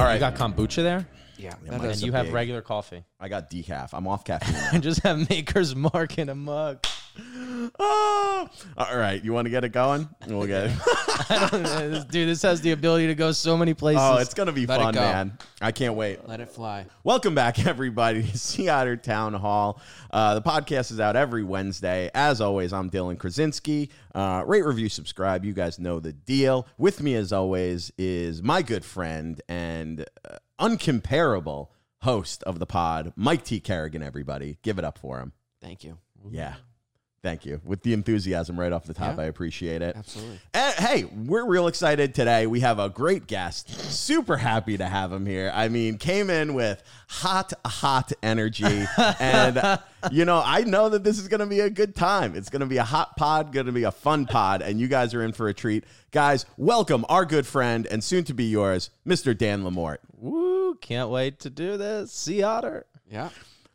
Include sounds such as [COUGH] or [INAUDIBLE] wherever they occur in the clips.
All right. You got kombucha there, Yeah, Yeah, that and is- a you have big- regular coffee. I got decaf. I'm off [LAUGHS] caffeine. I just have Maker's Mark in a mug. Oh. All right. You want to get it going? We'll get it. [LAUGHS] I don't know, this- Dude, this has the ability to go so many places. Oh, it's gonna be Let fun, man. I can't wait. let it fly. Welcome back, [LAUGHS] everybody, to Sea Otter Town Hall. Uh, the podcast is out every Wednesday. As always, I'm Dylan Krasinski. Uh, rate, review, subscribe. You guys know the deal. With me, as always, is my good friend and uh, uncomparable host of the pod, Mike T. Kerrigan. Everybody, give it up for him. Thank you. Yeah. Thank you. With the enthusiasm right off the top, Yeah. I appreciate it. Absolutely. And, hey, we're real excited today. We have a great guest. Super happy to have him here. I mean, came in with hot, hot energy. [LAUGHS] and, uh, you know, I know that this is going to be a good time. It's going to be a hot pod, going to be a fun pod, and you guys are in for a treat. Guys, welcome our good friend and soon to be yours, Mr. Dan Lamort. Woo! Can't wait to do this. Sea otter. Yeah.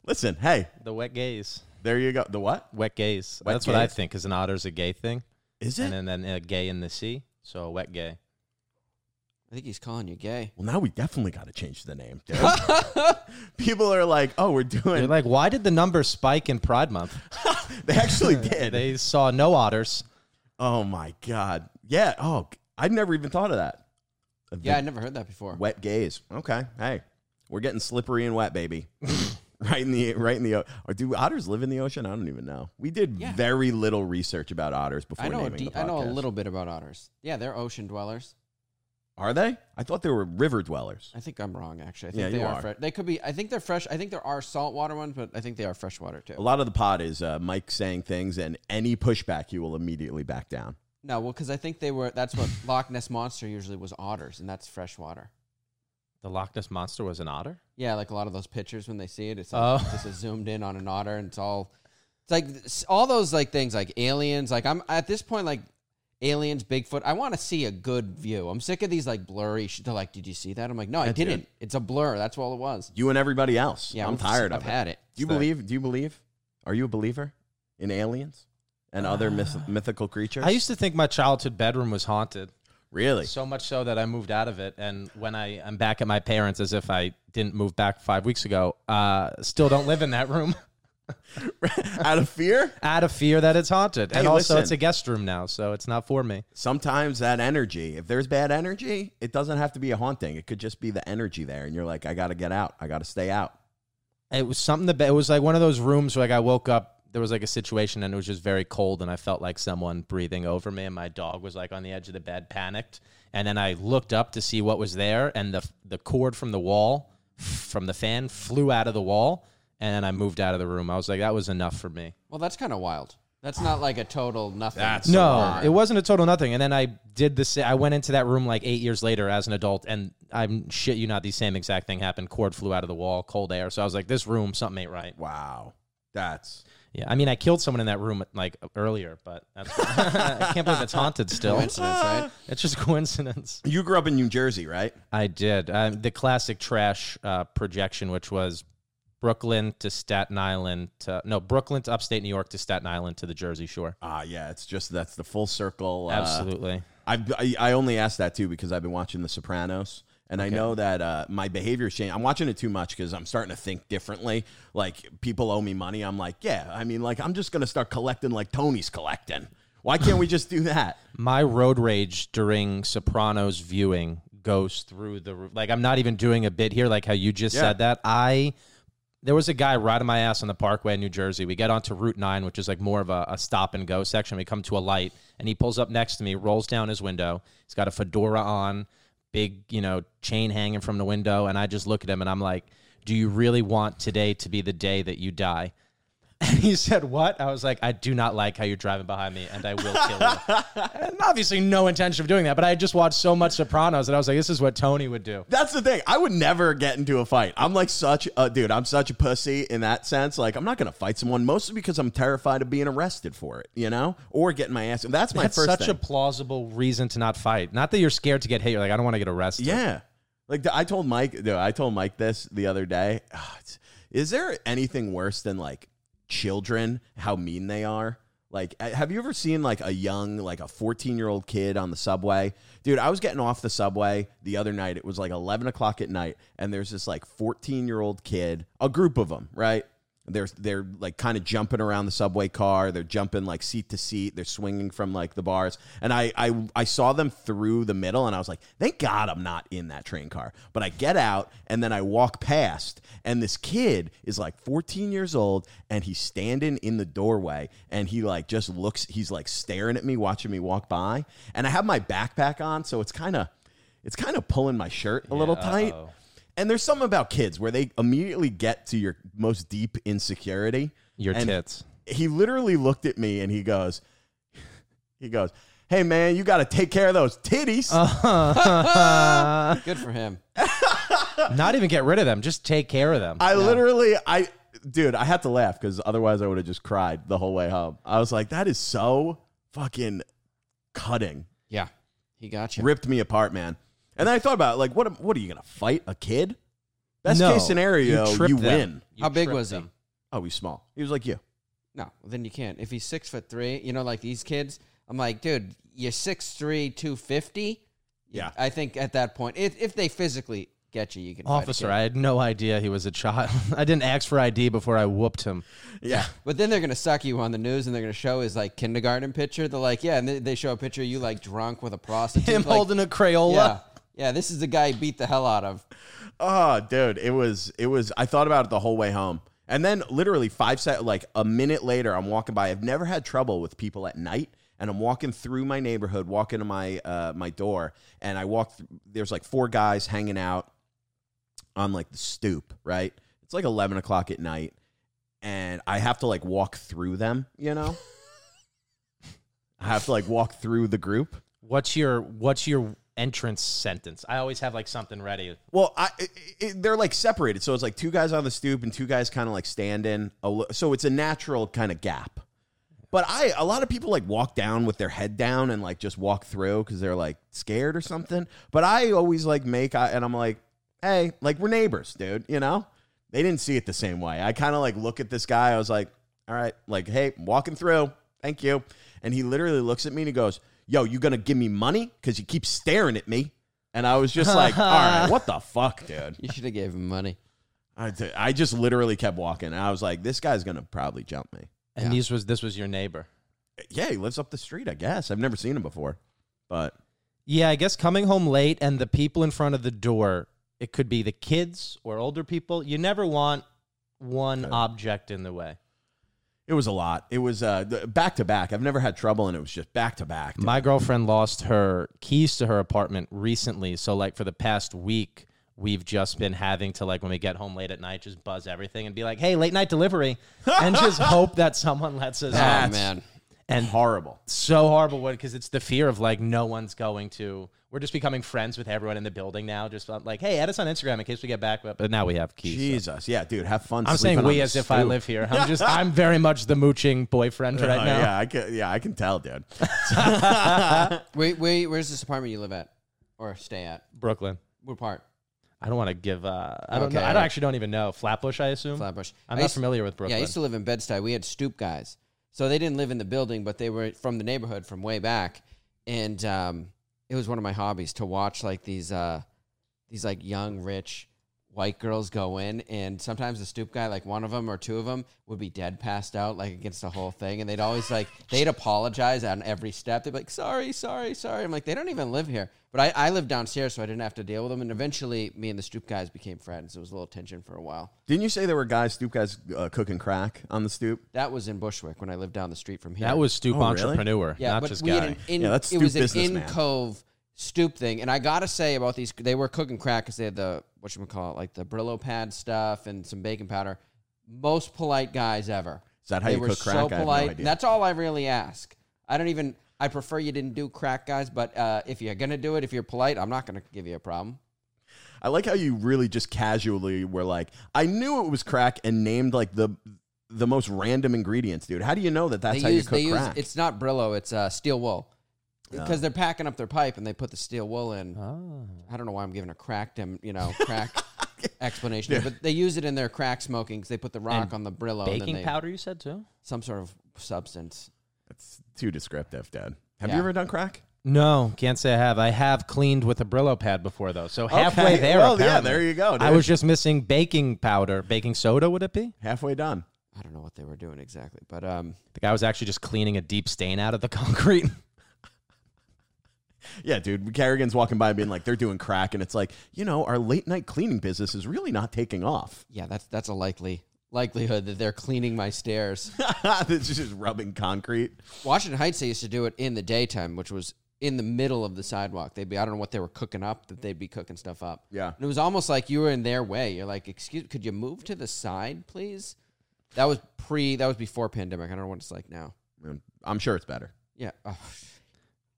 Listen, hey, The wet gaze. There you go. The what? Wet gays. Wet That's what I think. Because an otter's a gay thing, Is it? and then, then a gay in the sea. So a wet gay. I think he's calling you gay. Well, now we definitely got to change the name. dude. [LAUGHS] People are like, oh, we're They're doing. like, why did the number spike in Pride Month? [LAUGHS] They actually [LAUGHS] did. They saw no otters. Oh my god. Yeah. Oh, I'd never even thought of that. A Yeah, I big never heard that before. Wet gaze. Okay. Hey, we're getting slippery and wet, baby. [LAUGHS] right in the right in the. Or do otters live in the ocean? I don't even know. We did Yeah. very little research about otters before I know. A naming de- the I know a little bit about otters. Yeah, they're ocean dwellers. Are they? I thought they were river dwellers. I think I'm wrong. Actually, I think Yeah, they you are. are. Fre- they could be. I think they're fresh. I think there are saltwater ones, but I think they are freshwater too. A lot of the pod is uh, Mike saying things, and any pushback, you will immediately back down. No, well, because I think they were. That's what Loch Ness monster usually was otters, and that's freshwater. The Loch Ness monster was an otter. Yeah, like a lot of those pictures when they see it, it's like Oh. just a zoomed in on an otter, and it's all. It's like all those like things like aliens. Like I'm at this point like aliens, Bigfoot. I want to see a good view. I'm sick of these like blurry. Sh- they're like, "Did you see that?" I'm like, "No, I That's didn't. It's a blur. That's all it was." You and everybody else. Yeah, I'm I'm tired I've it. had it. Do you It's the- believe? Do you believe? Are you a believer in aliens and other myth- [SIGHS] mythical creatures? I used to think my childhood bedroom was haunted. Really. So much so that I moved out of it. And when I am back at my parents, as if I didn't move back five weeks ago, uh, still don't live in that room [LAUGHS] Out of fear? out of fear that it's haunted. Hey, and also, listen. it's a guest room now, so it's not for me. Sometimes that energy, if there's bad energy, it doesn't have to be a haunting. It could just be the energy there, and you're like, I got to get out. I got to stay out. It was something that it was like one of those rooms where like I woke up. There was like a situation and it was just very cold, and I felt like someone breathing over me, and my dog was like on the edge of the bed, panicked. And then I looked up to see what was there, and the the cord from the wall, from the fan, flew out of the wall, and then I moved out of the room. I was like, that was enough for me. Well, that's kind of wild. That's not like a total nothing. That's No, hard. it wasn't a total nothing. And then I did the. sa- I went into that room like eight years later as an adult, and I'm shit you not. The same exact thing happened. Cord flew out of the wall, cold air. So I was like, this room, something ain't right. Wow. That's. Yeah, I mean, I killed someone in that room like earlier, but that's [LAUGHS] I can't believe it's haunted still. coincidence, right? [LAUGHS] It's just coincidence. You grew up in New Jersey, right? I did um, the classic trash uh, projection, which was Brooklyn to Staten Island to no Brooklyn to upstate New York to Staten Island to the Jersey Shore. Ah, yeah. It's just that's the full circle. uh, Absolutely. I, I I only asked that too because I've been watching The Sopranos, and I know that uh, my behavior's changed. I'm watching it too much because I'm starting to think differently. Like people owe me money, I'm like, yeah. I mean, like I'm just gonna start collecting like Tony's collecting. Why can't we just do that? my road rage during Sopranos viewing goes through the roof. Like I'm not even doing a bit here, like how you just Yeah. said that. I there was a guy riding my ass on the Parkway in New Jersey. We get onto Route Nine, which is like more of a, a stop and go section. We come to a light, and he pulls up next to me, rolls down his window. He's got a fedora on, big you know chain hanging from the window, and I just look at him and I'm like, "Do you really want today to be the day that you die?" And he said, What? I was like, I do not like how you're driving behind me and I will kill you. [LAUGHS] and obviously, no intention of doing that, but I just watched so much Sopranos that I was like, This is what Tony would do. That's the thing. I would never get into a fight. I'm like such a dude. I'm such a pussy in that sense. Like I'm not gonna fight someone mostly because I'm terrified of being arrested for it, you know, or getting my ass. That's my That's first. such thing. a plausible reason to not fight. Not that you're scared to get hit. You're like, I don't want to get arrested. Yeah. Like I told Mike, dude, I told Mike this the other day. [SIGHS] Is there anything worse than like children, how mean they are? Like, have you ever seen like a young, like a 14 year old kid on the subway? Dude, I was getting off the subway the other night. It was like 11 o'clock at night, and there's this like 14 year old kid, a group of them, right? They're they're like kind of jumping around the subway car. They're jumping like seat to seat. They're swinging from like the bars. And I I I saw them through the middle, and I was like, thank God I'm not in that train car. But I get out, and then I walk past, and this kid is like 14 years old, and he's standing in the doorway, and he like just looks. He's like staring at me, watching me walk by, and I have my backpack on, so it's kind of it's kind of pulling my shirt a little tight. uh-oh. And there's something about kids where they immediately get to your most deep insecurity. Your And tits. He literally looked at me and he goes, he goes, "Hey man, you got to take care of those titties." [LAUGHS] [LAUGHS] Good for him. [LAUGHS] Not even get rid of them. Just take care of them. I literally, I, dude, I had to laugh because otherwise I would have just cried the whole way home. I was like, that is so fucking cutting. Yeah, he got you. Ripped me apart, man. And then I thought about it, like, what? am- What are you gonna fight a kid? Best No, case scenario, you, tripped them. win. You How big tripped was he? them. Oh, he's small. He was like you. No, then you can't. If he's six foot three, you know, like these kids, I'm like, dude, you're six three, two fifty. Yeah. I think at that point, if if they physically get you, you can. fight a Officer, kid. I had no idea he was a child. [LAUGHS] I didn't ask for ID before I whooped him. Yeah. But then they're gonna suck you on the news, and they're gonna show his like kindergarten picture. They're like, yeah, and they, they show a picture of you like drunk with a prostitute. Him like, holding a Crayola. Yeah, yeah. This is the guy he beat the hell out of. Oh, dude, it was it was. I thought about it the whole way home, and then literally five sec, like a minute later, I'm walking by. I've never had trouble with people at night, and I'm walking through my neighborhood, walking to my uh, my door, and I walk. Th- there's like four guys hanging out on like the stoop. Right, it's like 11 o'clock at night, and I have to like walk through them. You know, [LAUGHS] I have to like walk through the group. What's your What's your entrance sentence? I always have like something ready. Well, I it, it, they're like separated, so it's like two guys on the stoop and two guys kind of like standing. So it's a natural kind of gap. But I, a lot of people like walk down with their head down and like just walk through because they're like scared or something. But I always like make, I, and I'm like, hey, like we're neighbors, dude. You know, they didn't see it the same way. I kind of like look at this guy. I was like, all right, like, hey, walking through. Thank you. And he literally looks at me and he goes, yo, you gonna give me money? Because you keep staring at me. And I was just like, all right, [LAUGHS] what the fuck, dude? You should have gave him money. I, I just literally kept walking. And I was like, this guy's gonna probably jump me. And Yeah. these was this was your neighbor. Yeah, he lives up the street, I guess. I've never seen him before. But Yeah, I guess coming home late and the people in front of the door, it could be the kids or older people. You never want one object in the way. It was a lot. It was uh, back to back. I've never had trouble, and it was just back to back. My girlfriend lost her keys to her apartment recently, so like for the past week, we've just been having to like when we get home late at night, just buzz everything and be like, "Hey, late night delivery," and [LAUGHS] just hope that someone lets us. Oh That's- man, And horrible. so horrible What? because it's the fear of like no one's going to. We're just becoming friends with everyone in the building now. Just uh, like, hey, add us on Instagram in case we get back. But now we have keys. so. Jesus, yeah, dude, have fun. I'm saying we the as if I live here. I'm [LAUGHS] just I'm very much the mooching boyfriend right Uh, now. Yeah, I can. Yeah, I can tell, dude. [LAUGHS] [LAUGHS] wait, wait. Where's this apartment you live at or stay at? Brooklyn. What part? I don't want to give. Uh, I don't Okay. know. I don't actually don't even know. Flatbush, I assume. Flatbush. I'm I not used- familiar with Brooklyn. Yeah, I used to live in Bed Stuy. We had stoop guys, so they didn't live in the building, but they were from the neighborhood from way back, and um, it was one of my hobbies to watch like these uh, these like young rich white girls go in, and sometimes the stoop guy, like one of them or two of them, would be dead passed out like against the whole thing, and they'd always like [LAUGHS] they'd apologize on every step. They'd be like, "Sorry, sorry, sorry." I'm like, they don't even live here, but I, I lived downstairs, so I didn't have to deal with them, and eventually, me and the stoop guys became friends. There was a little tension for a while. Didn't you say there were guys, stoop guys, uh, cooking crack on the stoop? That was in Bushwick when I lived down the street from here. that was Stoop Oh, really? Entrepreneur, yeah, not but just we guy. had an in, Yeah, that's it was an stoop in cove stoop thing, and I gotta say about these, they were cooking crack because they had the what should we call it, like the Brillo pad stuff and some baking powder. Most polite guys ever. Is that how they you cook crack? so no polite. idea. That's all I really ask. I don't even. I prefer you didn't do crack, guys. But uh, if you're gonna do it, if you're polite, I'm not gonna give you a problem. I like how you really just casually were like, I knew it was crack and named like the the most random ingredients, dude. How do you know that that's they how use you they cook use crack? it's not Brillo, it's uh, steel wool. Because they're packing up their pipe and they put the steel wool in. oh. I don't know why I'm giving a crack dem, you know, [LAUGHS] crack explanation, here, but they use it in their crack smoking because they put the rock And on the Brillo and then Baking they, powder, you said too. some sort of substance. That's too descriptive, Dad. Have Yeah. you ever done crack? No, can't say I have. I have cleaned with a Brillo pad before though, so halfway Okay, there. well, yeah, apparently. there you go, I dude. was just missing baking powder, baking soda. Would it be? Halfway done. I don't know what they were doing exactly, but um, The guy was actually just cleaning a deep stain out of the [LAUGHS] concrete. Yeah, dude. Kerrigan's walking by being like, they're doing crack. And it's like, you know, our late night cleaning business is really not taking off. yeah, that's that's a likely likelihood that they're cleaning my stairs. [LAUGHS] it's just rubbing concrete. Washington Heights, they used to do it in the daytime, which was in the middle of the sidewalk. They'd be, I don't know what they were cooking up, that they'd be cooking stuff up. Yeah. And it was almost like you were in their way. You're like, excuse, could you move to the side, please? That was pre, that was before pandemic. I don't know what it's like now. Mm, I'm sure it's better. Yeah. Oh.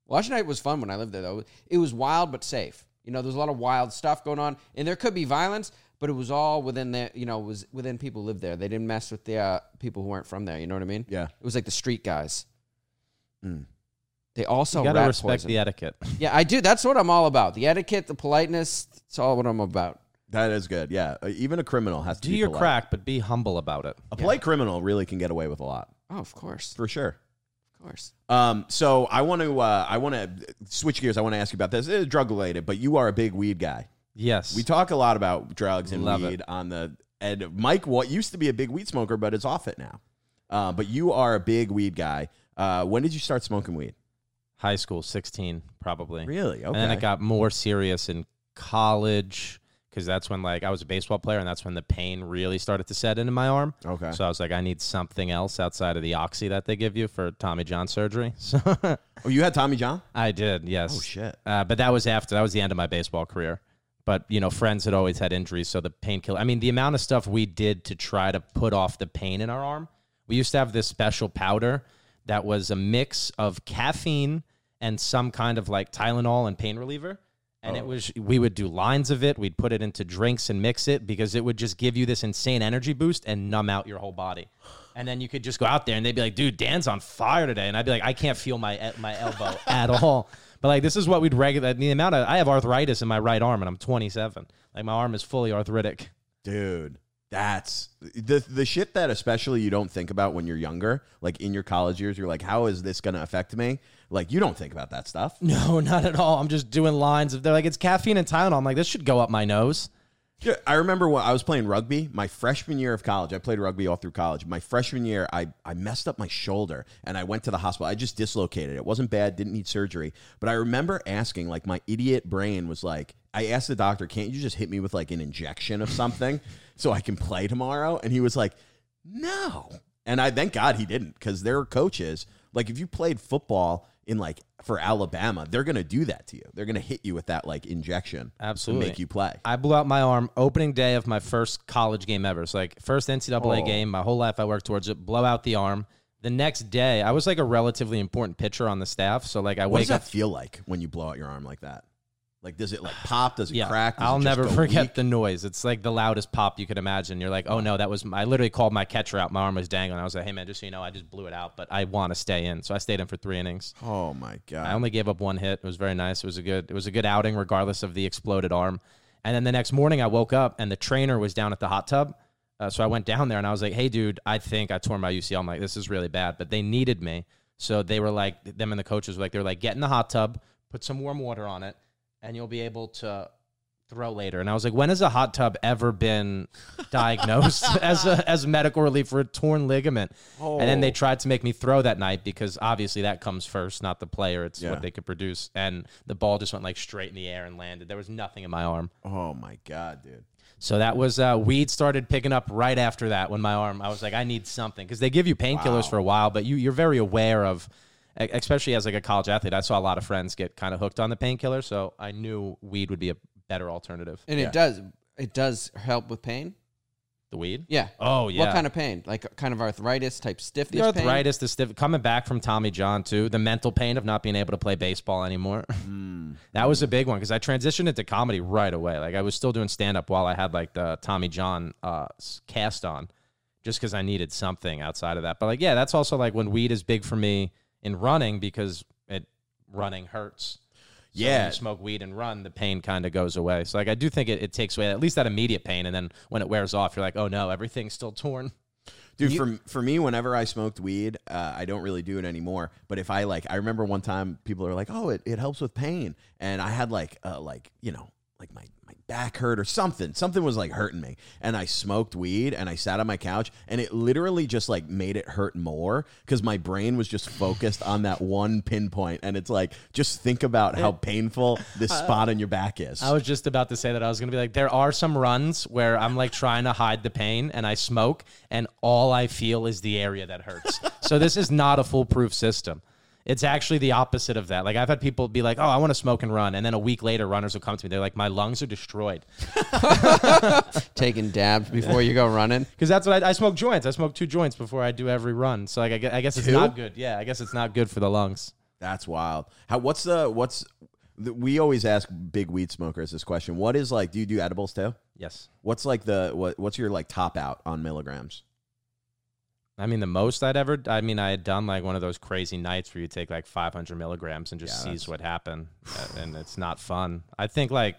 Washington Heights was fun when I lived there, though. It was wild but safe. You know, there's a lot of wild stuff going on, and there could be violence, but it was all within the, you know, was within people who lived there. They didn't mess with the uh, people who weren't from there. You know what I mean? Yeah. It was like the street guys. Mm. They also you gotta rat respect poison. the etiquette. [LAUGHS] Yeah, I do. That's what I'm all about. The etiquette, the politeness. It's all what I'm about. That is good. Yeah. Uh, Even a criminal has to Do be your polite. crack, but be humble about it. A polite criminal really can get away with a lot, Oh, of course, for sure. Of course. Um, so I want to, uh, I want to switch gears. I want to ask you about this. It is drug related, but you are a big weed guy. Yes. We talk a lot about drugs and Love weed it. on the and Mike what used to be a big weed smoker, but is off it now. Uh, but you are a big weed guy. Uh, when did you start smoking weed? High school, 16, probably. Really? Okay. And then it got more serious in college because that's when like I was a baseball player and that's when the pain really started to set into my arm. okay. So I was like, I need something else outside of the oxy that they give you for Tommy John surgery. [LAUGHS] So oh, you had Tommy John? I did, yes. Oh shit. Uh, but that was after that was the end of my baseball career. But you know, friends had always had injuries, so the painkiller. I mean, the amount of stuff we did to try to put off the pain in our arm. We used to have this special powder that was a mix of caffeine and some kind of like Tylenol and pain reliever. And it oh. was we would do lines of it. We'd put it into drinks and mix it because it would just give you this insane energy boost and numb out your whole body. And then you could just go out there and they'd be like, "Dude, Dan's on fire today," and I'd be like, "I can't feel my my elbow [LAUGHS] at all." But like this is what we'd regular the amount of I have arthritis in my right arm and I'm 27. Like my arm is fully arthritic. Dude, that's the the shit that especially you don't think about when you're younger. Like in your college years, you're like, how is this gonna affect me? Like you don't think about that stuff. [LAUGHS] No, not at all. I'm just doing lines of they're like it's caffeine and Tylenol. I'm like this should go up my nose. Yeah, I remember when I was playing rugby, my freshman year of college. I played rugby all through college. My freshman year, I, I messed up my shoulder and I went to the hospital. I just dislocated it. It wasn't bad, didn't need surgery. But I remember asking, like, my idiot brain was like, I asked the doctor, can't you just hit me with like an injection of something [LAUGHS] so I can play tomorrow? And he was like, no. And I thank God he didn't because there are coaches, like, if you played football in like for Alabama, they're gonna do that to you. They're gonna hit you with that like injection Absolutely. to make you play. I blew out my arm opening day of my first college game ever. So like first NCAA Oh. game, my whole life I worked towards it. Blow out the arm. The next day, I was like a relatively important pitcher on the staff. So like I What wake does up. feel like when you blow out your arm like that? Like, does it like pop? Does it Yeah, crack? Does I'll it never forget weak? the noise. It's like the loudest pop you could imagine. You're like, oh no, that was. I literally called my catcher out. My arm was dangling. I was like, hey man, just so you know, I just blew it out, but I want to stay in. So I stayed in for three innings. Oh my god! I only gave up one hit. It was very nice. It was a good. It was a good outing, regardless of the exploded arm. And then the next morning, I woke up and the trainer was down at the hot tub. Uh, so I went down there and I was like, "Hey, dude, I think I tore my UCL." I'm like, "This is really bad," but they needed me, so they were like, them and the coaches were like, they were like, "Get in the hot tub, put some warm water on it, and you'll be able to." Throw later, and I was like, "When has a hot tub ever been [LAUGHS] diagnosed [LAUGHS] as a as medical relief for a torn ligament?" And then they Oh. tried to make me throw that night because obviously that comes first, not the player. It's Yeah. what they could produce. And the ball just went like straight in the air and landed. There was nothing in my arm. Oh my god, dude! So that was uh, weed started picking up right after that when my arm. I was like, I need something because they give you painkillers Wow. for a while, but you you're very aware of, especially as like a college athlete. I saw a lot of friends get kind of hooked on the painkiller, so I knew weed would be a better alternative. And Yeah. it does it does help with pain. The weed. Yeah. Oh yeah. What kind of pain? Like kind of arthritis type stiffness the pain? arthritis, the stiff, coming back from Tommy John too, the mental pain of not being able to play baseball anymore. [LAUGHS] that was a big one because I transitioned into comedy right away. Like I was still doing stand up while I had like the Tommy John uh, cast on, just because I needed something outside of that. But like, yeah, that's also like when weed is big for me in running because it running hurts. So when Yeah. you smoke weed and run, the pain kind of goes away. So like I do think it, it takes away at least that immediate pain, and then when it wears off, you're like, oh no, everything's still torn. Dude, for for me, whenever I smoked weed, uh, I don't really do it anymore. But if I like, I remember one time people are like, "Oh, it, it helps with pain," and I had like, uh, like you know, like my my back hurt or something. Something was like hurting me, and I smoked weed and I sat on my couch, and it literally just like made it hurt more because my brain was just focused on that one pinpoint, and it's like just think about how painful this uh, spot on your back is. I was just about to say that I was going to be like, there are some runs where I'm like trying to hide the pain and I smoke, and all I feel is the area that hurts. so this is not a foolproof system. It's actually the opposite of that. Like I've had people be like, "Oh, I want to smoke and run," and then a week later, runners will come to me. They're like, "My lungs are destroyed," [LAUGHS] Taking dabs before you go running. [LAUGHS] because that's what I, I smoke joints. I smoke two joints before I do every run. So like, I, gue- I guess it's Two? not good. Yeah, I guess it's not good for the lungs. That's wild. How? What's the? What's? The, we always ask big weed smokers this question. What is like? Do you do edibles too? Yes. What's like the what? What's your like top out on milligrams? I mean, the most I'd ever, I mean, I had done like one of those crazy nights where you take like 500 milligrams and just Yeah, sees what happened. And it's not fun. I think like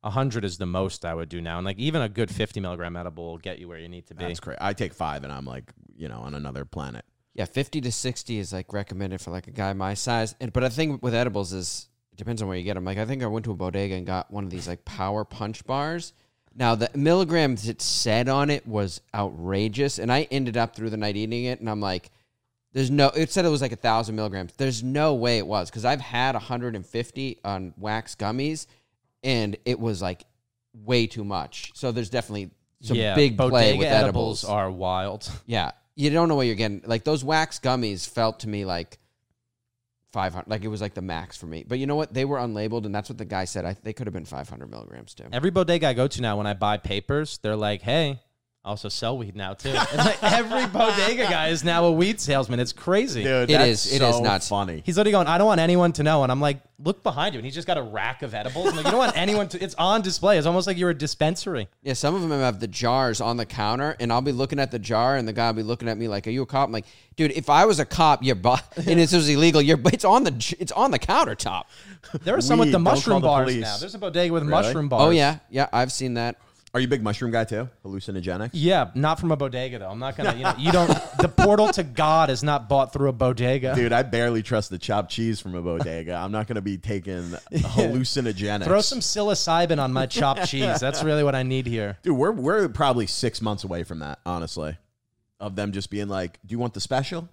100 is the most I would do now. And like even a good 50 milligram edible will get you where you need to be. That's crazy. I take five, and I'm like, you know, on another planet. Yeah, fifty to sixty is like recommended for like a guy my size. And but I think with edibles is it depends on where you get them. Like I think I went to a bodega and got one of these like power punch bars. Now the milligrams it said on it was outrageous, and I ended up through the night eating it, and I'm like, "There's no." It said it was like a thousand milligrams. There's no way it was because I've had 150 on wax gummies, and it was like way too much. So there's definitely some yeah, big play with edibles edibles. are wild. Yeah, you don't know what you're getting. Like those wax gummies felt to me like 500. Like it was like the max for me. But you know what? They were unlabeled, and that's what the guy said. I, they could have been 500 milligrams too. Every bodega I go to now, when I buy papers, they're like, "Hey, I also sell weed now too." It's like every bodega guy is now a weed salesman. It's crazy. Dude, It that's is- it so is nuts. funny. He's literally going, I don't want anyone to know. And I'm like, look behind you. And he's just got a rack of edibles. I'm like, you don't want anyone to, it's on display. It's almost like you're a dispensary. Yeah, some of them have the jars on the counter, and I'll be looking at the jar, and the guy will be looking at me like, "Are you a cop?" I'm like, "Dude, if I was a cop, you're bu- [LAUGHS] and this was illegal. You're it's on the j- it's on the countertop." There are some with Weed, the don't call mushroom the bars police. now. There's a bodega with mushroom oh, bars. Oh yeah, yeah, I've seen that. Are you a big mushroom guy too? Hallucinogenic? Yeah, not from a bodega though. I'm not gonna. You know, you don't. the portal to God is not bought through a bodega. Dude, I barely trust the chopped cheese from a bodega. I'm not to be taking [LAUGHS] hallucinogenics. Throw some psilocybin on my chopped cheese. That's really what I need here. Dude, we're we're probably six months away from that, honestly. Of them just being like, "Do you want the special?"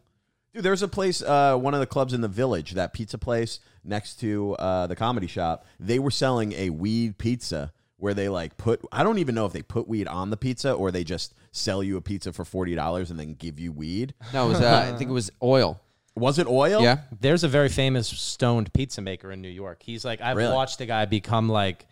Dude, there's a place, uh, one of the clubs in the village, that pizza place next to uh, the comedy shop. They were selling a weed pizza where they like put. I don't even know if they put weed on the pizza or they just sell you a pizza for forty dollars and then give you weed. No, it was uh, I think it was oil. Was it oil? Yeah, There's a very famous stoned pizza maker in New York. He's like, I've Really? watched a guy become like,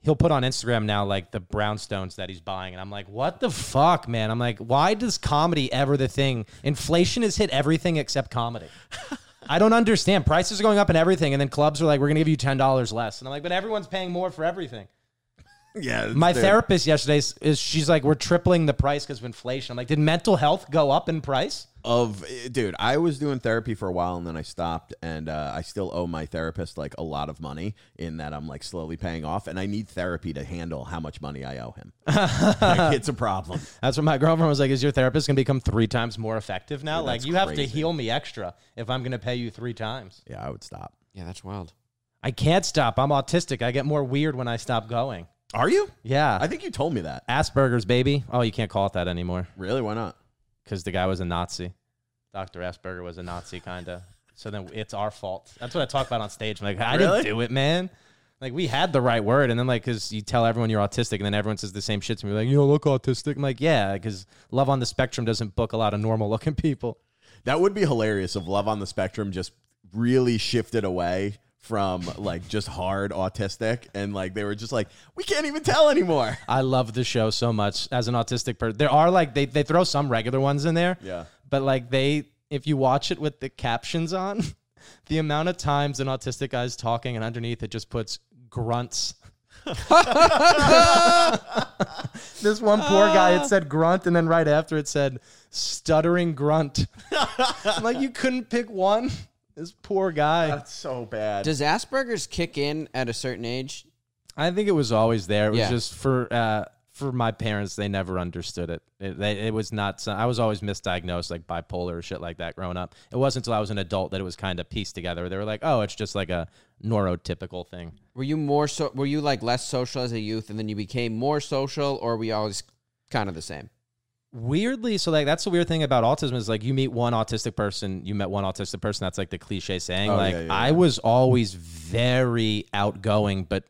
he'll put on Instagram now like the brownstones that he's buying. And I'm like, what the fuck, man? I'm like, why does comedy ever the thing? Inflation has hit everything except comedy. [LAUGHS] I don't understand. Prices are going up and everything. And then clubs are like, we're going to give you $10 less. And I'm like, but everyone's paying more for everything. Yeah. My dude. therapist yesterday is, is she's like, we're tripling the price because of inflation. I'm like, did mental health go up in price? of dude i was doing therapy for a while and then i stopped and uh, i still owe my therapist like a lot of money in that i'm like slowly paying off and i need therapy to handle how much money i owe him [LAUGHS] Like, it's a problem That's what my girlfriend was like. Is your therapist gonna become three times more effective now? Dude, like that's you have to heal me extra if I'm gonna pay you three times. yeah i would stop yeah, that's wild. I can't stop. I'm autistic. I get more weird when I stop going. Are you Yeah. i think you told me that Asperger's, baby. Oh, you can't call it that anymore really why not because the guy was a Nazi. Dr. Asperger was a Nazi, kind of. So then it's our fault. That's what I talk about on stage. I'm like, I Really? didn't do it, man. Like we had the right word, and then like, cause you tell everyone you're autistic, and then everyone says the same shit to me, like, you don't look autistic. I'm like, yeah, because Love on the Spectrum doesn't book a lot of normal looking people. that would be hilarious if love on the spectrum just really shifted away from like just hard autistic and like they were just like we can't even tell anymore [LAUGHS] I love the show so much as an autistic person. There are like they they throw some regular ones in there. Yeah. But like they if you watch it with the captions on, [LAUGHS] the amount of times an autistic guy's talking and underneath it just puts grunts. [LAUGHS] this one poor guy it said grunt and then right after it said stuttering grunt. I'm like you couldn't pick one? This poor guy. that's so bad Does Asperger's kick in at a certain age? I think it was always there. It was Yeah. just for uh, for my parents, they never understood it. It, they, it was not. so- I was always misdiagnosed like bipolar or shit like that growing up. It wasn't until I was an adult that it was kind of pieced together. They were like, "Oh, it's just like a neurotypical thing." Were you more so? Were you like less social as a youth, and then you became more social, or were you always kind of the same? Weirdly, so like that's the weird thing about autism is like you meet one autistic person, you met one autistic person. That's like the cliche saying. Oh, like yeah, yeah, I yeah. was always very outgoing, but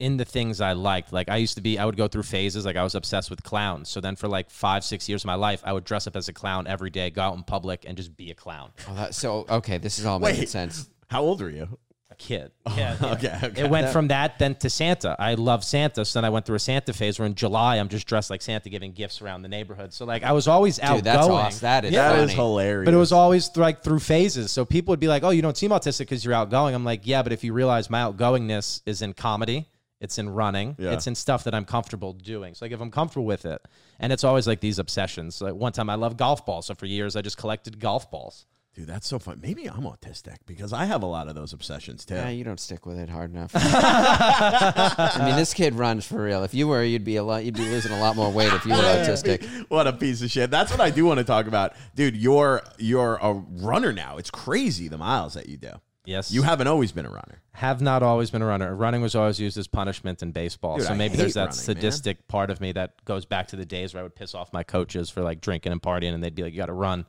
in the things I liked. Like I used to be, I would go through phases. Like I was obsessed with clowns. So then for like five, six years of my life, I would dress up as a clown every day, go out in public, and just be a clown. Oh, that, so okay, this is all making sense. How old are you? A kid. [LAUGHS] Oh, yeah, yeah. Okay, okay. It went from that then to Santa. I love Santa. So then I went through a Santa phase where in July I'm just dressed like Santa giving gifts around the neighborhood. So like I was always outgoing. Dude, that's awesome. That is That funny. is hilarious. But it was always th- like through phases. So people would be like, "Oh, you don't seem autistic because you're outgoing." I'm like, "Yeah, but if you realize my outgoingness is in comedy, it's in running, Yeah. it's in stuff that I'm comfortable doing. So like if I'm comfortable with it, and it's always like these obsessions. Like one time I loved golf balls, so for years I just collected golf balls. Dude, that's so fun. Maybe I'm autistic because I have a lot of those obsessions too. Yeah, you don't stick with it hard enough. [LAUGHS] I mean, this kid runs for real. If you were, you'd be a lot. You'd be losing a lot more weight if you were [LAUGHS] autistic. What a piece of shit. That's what I do want to talk about. Dude, you're you're a runner now. It's crazy the miles that you do. Yes, You haven't always been a runner. have not always been a runner. Running was always used as punishment in baseball. Dude, so I maybe there's that running, man. sadistic part of me that goes back to the days where I would piss off my coaches for like drinking and partying, and they'd be like, "You got to run."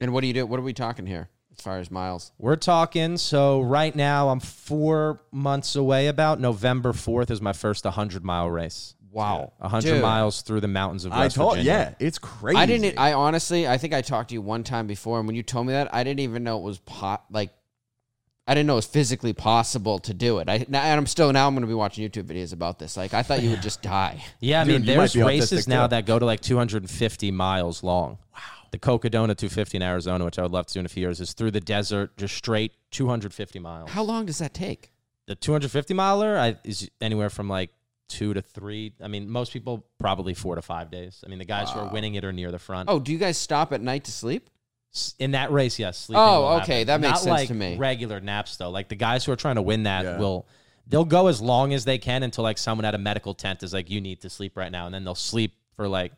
And what do you do? What are we talking here as far as miles? We're talking. So right now, I'm four months away. About November 4th is my first 100 mile race. Wow, 100 Dude. miles through the mountains of I West told Virginia. yeah, it's crazy. I didn't. I honestly, I think I talked to you one time before, and when you told me that, I didn't even know it was pot. Like, I didn't know it was physically possible to do it. I now, and I'm still now. I'm going to be watching YouTube videos about this. Like, I thought you would [LAUGHS] just die. Yeah, I Dude, mean, there's races now too. that go to like 250 miles long. Wow. The Cocodona 250 in Arizona, which I would love to do in a few years, is through the desert, just straight 250 miles. How long does that take? the 250 miler I, is anywhere from like two to three. I mean, most people probably four to five days. I mean, the guys who are winning it are near the front. Oh, do you guys stop at night to sleep? In that race, yes. sleeping Oh, will okay, that makes Not sense like to me. Regular naps though, like the guys who are trying to win that Yeah. will they'll go as long as they can until like someone at a medical tent is like, you need to sleep right now, and then they'll sleep for like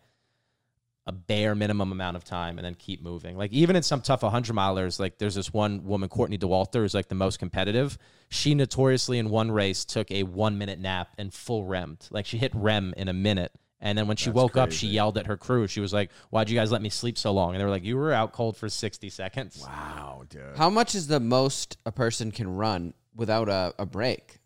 a bare minimum amount of time and then keep moving. Like even in some tough 100 milers, like there's this one woman, Courtney Dauwalter, who's like the most competitive. She notoriously in one race took a one minute nap and full REM'd. Like she hit REM in a minute. And then when she That's woke up, she yelled at her crew. She was like, Why'd you guys let me sleep so long? And they were like, You were out cold for 60 seconds. Wow, dude. How much is the most a person can run without a, a break?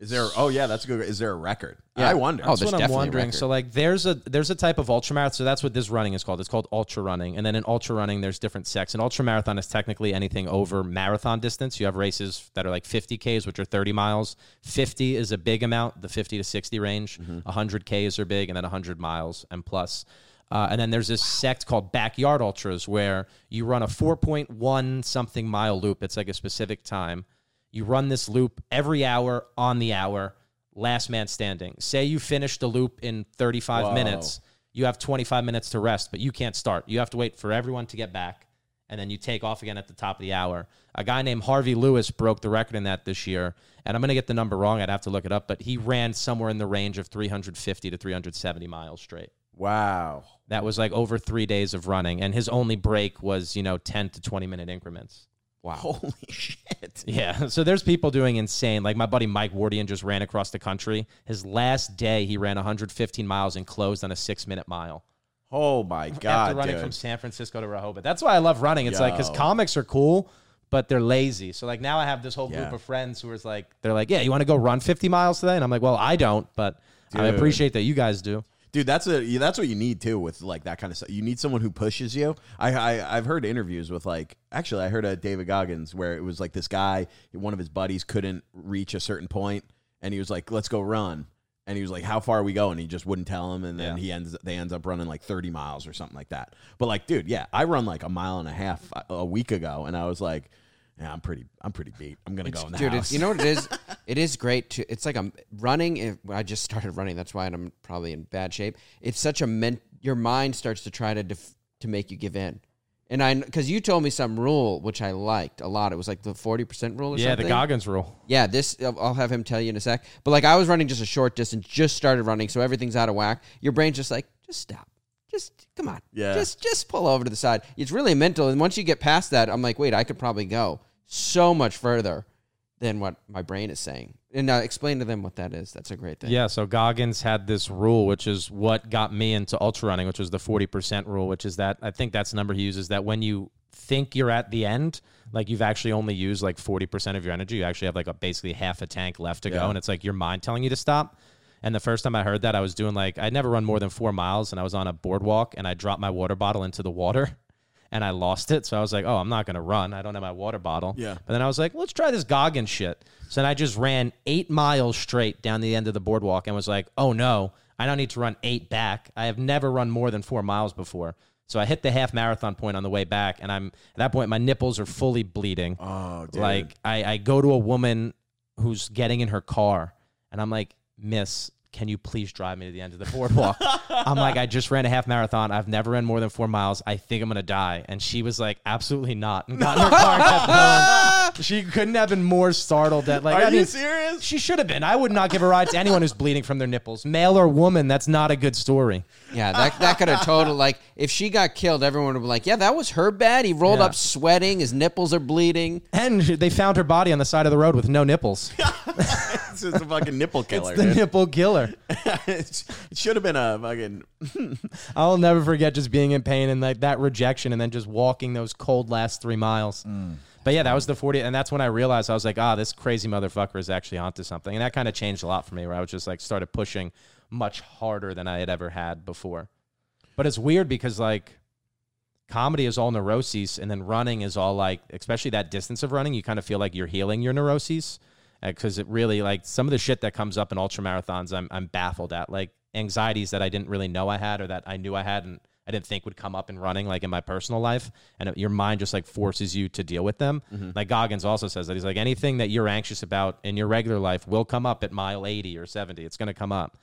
Is there oh yeah, that's a good is there a record? Yeah. I wonder. Oh, That's there's what I'm wondering. So like there's a there's a type of ultramarathon. So that's what this running is called. It's called ultra running. And then in ultra running, there's different sects. An ultra marathon is technically anything over marathon distance. You have races that are like 50 Ks, which are 30 miles. 50 is a big amount, the 50 to 60 range. 100 Ks are big, and then 100 miles and plus. Uh, and then there's this sect called backyard ultras where you run a 4.1 something mile loop. It's like a specific time. You run this loop every hour on the hour, last man standing. Say you finish the loop in 35 Whoa. minutes, you have 25 minutes to rest, but you can't start. You have to wait for everyone to get back, and then you take off again at the top of the hour. A guy named Harvey Lewis broke the record in that this year, and I'm going to get the number wrong. I'd have to look it up, but he ran somewhere in the range of 350 to 370 miles straight. Wow. That was like over three days of running, and his only break was, you know, 10 to 20 minute increments. Wow. Holy [LAUGHS] shit. Yeah. So there's people doing insane. Like my buddy Mike Wardian just ran across the country. His last day, he ran 115 miles and closed on a six minute mile. Oh my God. After running dude. from San Francisco to Rehoboth. That's why I love running. It's like because comics are cool, but they're lazy. So like now I have this whole group of friends who is like, they're like, yeah, you want to go run 50 miles today? And I'm like, well, I don't, but I appreciate that you guys do. Dude, that's a that's what you need too with like that kind of stuff. You need someone who pushes you. I, I I've heard interviews with like actually I heard a David Goggins where it was like this guy, one of his buddies couldn't reach a certain point, and he was like, "Let's go run," and he was like, "How far are we going?" And he just wouldn't tell him, and then Yeah. he ends they ends up running like thirty miles or something like that. But like, dude, yeah, I run like a mile and a half a week ago, and I was like, "Yeah, I'm pretty I'm pretty beat. I'm gonna go in the Dude, house." it's, you know what it is? [LAUGHS] it is great to. It's like I'm running. If, I just started running. That's why I'm probably in bad shape. It's such a ment. Your mind starts to try to def, to make you give in, And I because you told me some rule which I liked a lot. It was like the forty percent rule or Yeah, something. the Goggins rule. Yeah, this I'll I'll have him tell you in a sec. But like I was running just a short distance, just started running, so everything's out of whack. Your brain's just like, just stop. Just come on. Yeah. Just just pull over to the side. It's really mental. And once you get past that, I'm like, wait, I could probably go so much further than what my brain is saying. And uh, explain to them what that is. That's a great thing. Yeah, so Goggins had this rule, which is what got me into ultra running, which was the 40% rule, which is that I think that's the number he uses that when you think you're at the end, like you've actually only used like 40% of your energy, you actually have like a basically half a tank left to Yeah. go. And it's like your mind telling you to stop. And the first time I heard that, I was doing like, I'd never run more than four miles, and I was on a boardwalk and I dropped my water bottle into the water. [LAUGHS] And I lost it. So I was like, oh, I'm not going to run. I don't have my water bottle. Yeah. But then I was like, let's try this Goggins shit. So then I just ran eight miles straight down the end of the boardwalk and was like, oh no, I don't need to run eight back. I have never run more than four miles before. So I hit the half marathon point on the way back, and I'm at that point, my nipples are fully bleeding. Oh, dude. Like I, I go to a woman who's getting in her car, and I'm like, Miss, can you please drive me to the end of the boardwalk? [LAUGHS] I'm like, I just ran a half marathon. I've never ran more than four miles. I think I'm gonna die. And she was like, absolutely not, and got in her car and kept [LAUGHS] going. She couldn't have been more startled at like. Are I you mean, serious? She should have been. I would not give a ride to anyone who's bleeding from their nipples, male or woman. That's not a good story. Yeah, that that could have total like if she got killed, everyone would be like, "Yeah, that was her bad." He rolled Yeah. up sweating, his nipples are bleeding. And they found her body on the side of the road with no nipples. [LAUGHS] This is a fucking nipple [LAUGHS] killer, It's the dude. nipple killer. [LAUGHS] it should have been a fucking. [LAUGHS] I'll never forget just being in pain and like that rejection and then just walking those cold last three miles. But yeah, that was the 40. And that's when I realized I was like, ah, this crazy motherfucker is actually onto something. And that kind of changed a lot for me where I was just like, started pushing much harder than I had ever had before. But it's weird because like comedy is all neuroses and then running is all like, especially that distance of running, you kind of feel like you're healing your neuroses. Because it really, like, some of the shit that comes up in ultra marathons, I'm, I'm baffled at. Like, anxieties that I didn't really know I had or that I knew I had and I didn't think would come up in running, like in my personal life. And it- your mind just like forces you to deal with them. Like Goggins also says that he's like, anything that you're anxious about in your regular life will come up at mile 80 or 70. It's going to come up.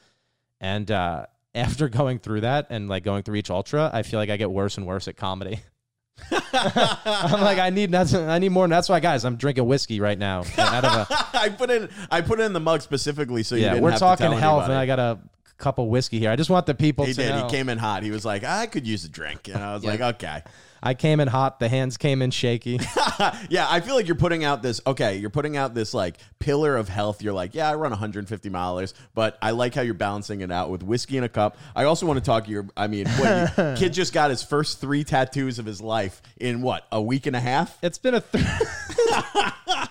And uh, [LAUGHS] after going through that and like going through each ultra, I feel like I get worse and worse at comedy. [LAUGHS] [LAUGHS] I'm like, I need that's, I need more. And that's why, guys, I'm drinking whiskey right now. [LAUGHS] Out of a, I put in. I put it in the mug specifically so you yeah, didn't we're have talking to tell health, and anybody. I got a cup of whiskey here. I just want the people He to did. know. He came in hot. He was like, I could use a drink, and I was like, okay. I came in hot. The hands came in shaky. [LAUGHS] yeah, I feel like you're putting out this. Okay, you're putting out this like pillar of health. You're like, yeah, I run 150 miles, but I like how you're balancing it out with whiskey in a cup. I also want to talk to your. I mean, what, you- [LAUGHS] kid just got his first three tattoos of his life in what a week and a half. It's been a. Th- [LAUGHS]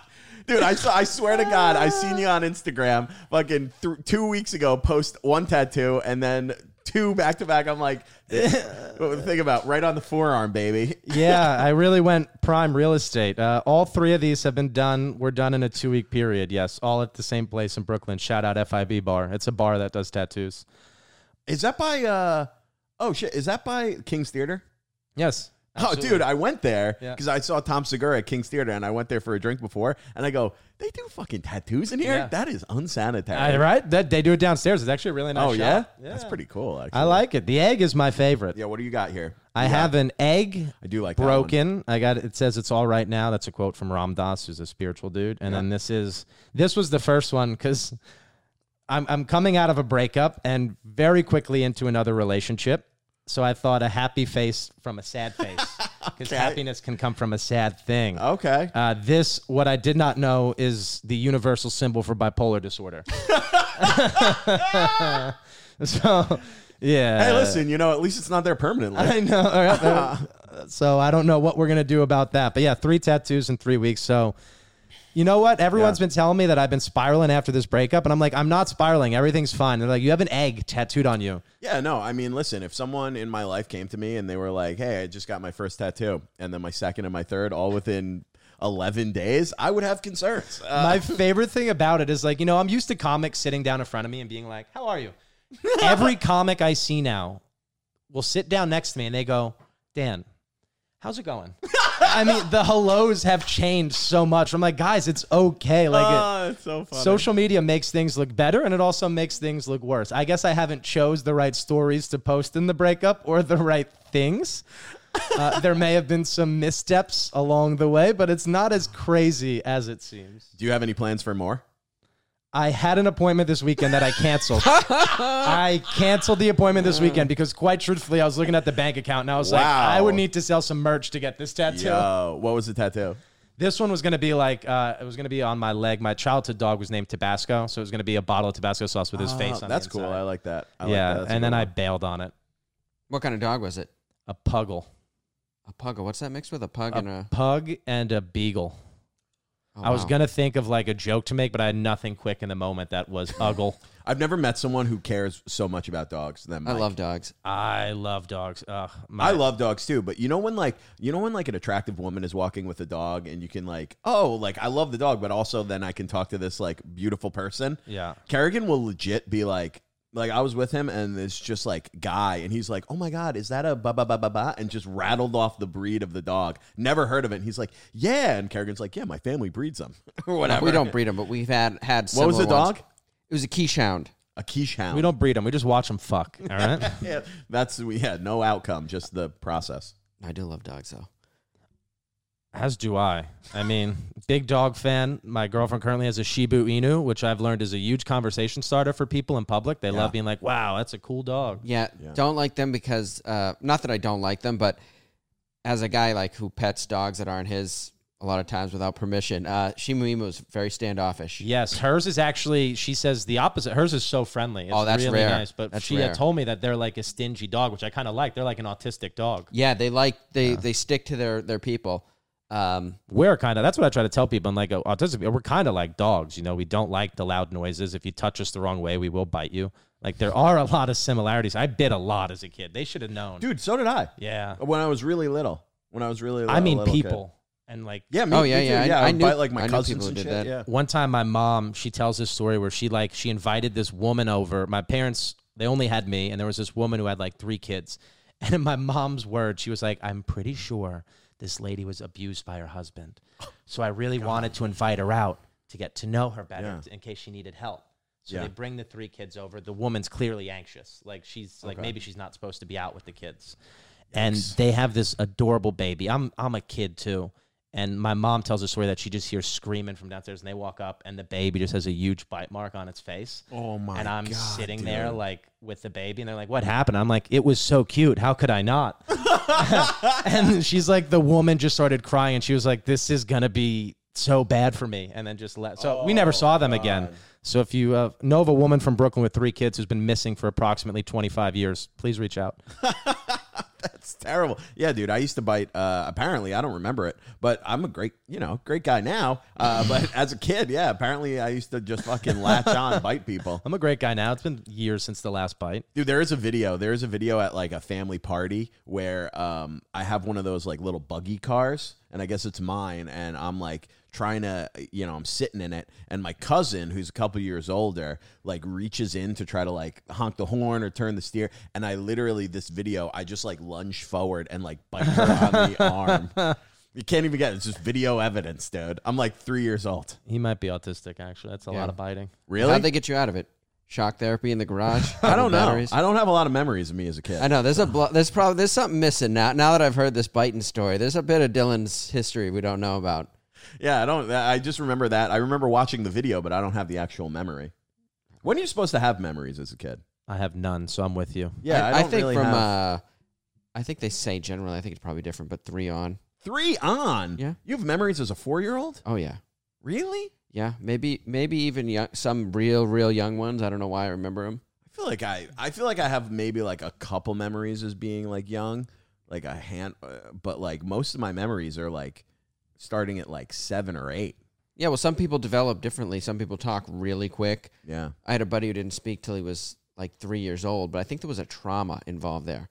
Dude, I saw, I swear to God, I seen you on Instagram fucking th- two weeks ago post one tattoo and then two back to back. I'm like, [LAUGHS] what would think about right on the forearm, baby. [LAUGHS] yeah, I really went prime real estate. Uh, all three of these have been done. We're done in a two week period. Yes, all at the same place in Brooklyn. Shout out FIB Bar. It's a bar that does tattoos. Is that by? uh Oh shit! Is that by King's Theater? Yes. Oh, dude, I went there Yeah. because I saw Tom Segura at King's Theater, and I went there for a drink before, and I go, "They do fucking tattoos in here? Yeah. That is unsanitary." I, right? That they do it downstairs. It's actually a really nice. Oh yeah? shop. that's pretty cool. Actually, I like it. The egg is my favorite. Yeah, what do you got here? I have an egg I do like broken. I got it says it's all right now. That's a quote from Ram Dass, who's a spiritual dude. And then this is this was the first one because I'm I'm coming out of a breakup and very quickly into another relationship. So I thought a happy face from a sad face because [LAUGHS] Okay. happiness can come from a sad thing. Okay. Uh, this, what I did not know, is the universal symbol for bipolar disorder. [LAUGHS] [LAUGHS] so, yeah. hey, listen, you know, at least it's not there permanently. I know. Right, so I don't know what we're gonna do about that. But yeah, three tattoos in three weeks. So you know what? Everyone's Yeah. been telling me that I've been spiraling after this breakup, and I'm like, I'm not spiraling. Everything's fine. They're like, you have an egg tattooed on you. Yeah, no, I mean, listen, if someone in my life came to me and they were like, hey, I just got my first tattoo, and then my second and my third all within 11 days, I would have concerns. Uh, My [LAUGHS] favorite thing about it is like, you know, I'm used to comics sitting down in front of me and being like, "How are you?" [LAUGHS] Every comic I see now will sit down next to me and they go, "Dan, how's it going?" [LAUGHS] I mean, the hellos have changed so much. I'm like, guys, it's okay. Like, it, oh, it's so funny. social media makes things look better and it also makes things look worse. I guess I haven't chose the right stories to post in the breakup or the right things. Uh, there may have been some missteps along the way, but it's not as crazy as it seems. Do you have any plans for more? I had an appointment this weekend that I canceled. [LAUGHS] I canceled the appointment this weekend because, quite truthfully, I was looking at the bank account and I was like, Wow. I would need to sell some merch to get this tattoo. Yo, what was the tattoo? This one was going to be like, uh, it was going to be on my leg. My childhood dog was named Tabasco, so it was going to be a bottle of Tabasco sauce with his face Oh, on that's the cool. inside. I like that. I like yeah, that. That's a and then good I one. bailed on it. What kind of dog was it? A puggle. A pug. What's that mixed with? A pug A and a. pug and a beagle. Oh, I was wow. gonna think of like a joke to make, but I had nothing quick in the moment that was [LAUGHS] uggle. I've never met someone who cares so much about dogs than I love dogs. I love dogs. Ugh, my, I love dogs too, but you know when like you know when like an attractive woman is walking with a dog and you can like oh like I love the dog, but also then I can talk to this like beautiful person. Yeah. Kerrigan will legit be like like I was with him and it's just like guy and he's like oh my god is that a ba ba ba ba ba and just rattled off the breed of the dog. Never heard of it. And he's like yeah, and Kerrigan's like yeah, my family breeds them [LAUGHS] or whatever. We don't breed them, but we've had had. What was the similar ones. dog? It was a Keeshond. A quiche hound. We don't breed them. We just watch them fuck. All right. [LAUGHS] Yeah, that's we had no outcome, just the process. I do love dogs though. As do I. I mean, big dog fan. My girlfriend currently has a Shiba Inu, which I've learned is a huge conversation starter for people in public. They Yeah. love being like, "Wow, that's a cool dog." Yeah, Yeah. don't like them because uh, not that I don't like them, but as a guy like who pets dogs that aren't his a lot of times without permission, uh, Shiba Inu is very standoffish. Yes, hers is actually. She says the opposite. Hers is so friendly. It's Oh, that's really rare. nice. But That's she rare. had told me that they're like a stingy dog, which I kind of like. They're like an autistic dog. Yeah, they like they they stick to their their people. Um, We're kind of. That's what I try to tell people. I'm like, autistic. We're kind of like dogs. You know, we don't like the loud noises. If you touch us the wrong way, we will bite you. Like there are a lot of similarities. I bit a lot as a kid. They should have known. Dude, so did I. Yeah. When I was really little. When I was really little. I mean, little kid. people. And like Yeah, me, Oh, yeah, me too. yeah. I- yeah. I knew- bite, like my I cousins and did shit. that. Yeah. One time, my mom she tells this story where she like she invited this woman over. My parents they only had me, and there was this woman who had like three kids. [LAUGHS] And in my mom's words, she was like, "I'm pretty sure this lady was abused by her husband, [LAUGHS] so I really wanted to invite her out to get to know her better Yeah. in case she needed help." So Yeah. they bring the three kids over. The woman's clearly anxious, like she's like maybe she's not supposed to be out with the kids, and they have this adorable baby. I'm I'm a kid too. And my mom tells a story that she just hears screaming from downstairs, and they walk up, and the baby just has a huge bite mark on its face. Oh my And I'm God, sitting dude. there like with the baby, and they're like, "What happened?" I'm like, "It was so cute. How could I not?" [LAUGHS] [LAUGHS] and she's like, the woman just started crying, and she was like, "This is gonna be so bad for me," and then just let. So we never saw them again. So if you uh, know of a woman from Brooklyn with three kids who's been missing for approximately 25 years, please reach out. [LAUGHS] That's terrible. Yeah, dude. I used to bite. Uh, apparently, I don't remember it, but I'm a great, you know, great guy now. Uh, [LAUGHS] but as a kid, yeah, apparently I used to just fucking latch on, bite people. I'm a great guy now. It's been years since the last bite. Dude, there is a video. There is a video at like a family party where um, I have one of those like little buggy cars, and I guess it's mine, and I'm like trying to, you know, I'm sitting in it, and my cousin, who's a couple years older, like reaches in to try to like honk the horn or turn the steer, and I literally this video, I just like lunge forward and like bite her on the [LAUGHS] arm. You can't even get it. It's just video evidence, dude. I'm like three years old. He might be autistic, actually. That's a Yeah. lot of biting. Really? How'd they get you out of it? Shock therapy in the garage? [LAUGHS] I don't know. Batteries? I don't have a lot of memories of me as a kid. I know there's a blo- there's probably there's something missing now. Now that I've heard this biting story, there's a bit of Dylan's history we don't know about. Yeah, I don't. I just remember that. I remember watching the video, but I don't have the actual memory. When are you supposed to have memories as a kid? I have none, so I'm with you. Yeah, I, I, don't think really from have uh, I think they say generally. I think it's probably different, but three on. three on. Yeah. you have memories as a four-year-old. Oh yeah, Really? Yeah. Maybe maybe even young, some real real young ones. I don't know why I remember them. I feel like I. I feel like I have maybe like a couple memories as being like young, like a hand. Uh, but like most of my memories are like starting at like seven or eight. Yeah, well, some people develop differently. Some people talk really quick. Yeah. I had a buddy who didn't speak till he was like three years old, but I think there was a trauma involved there.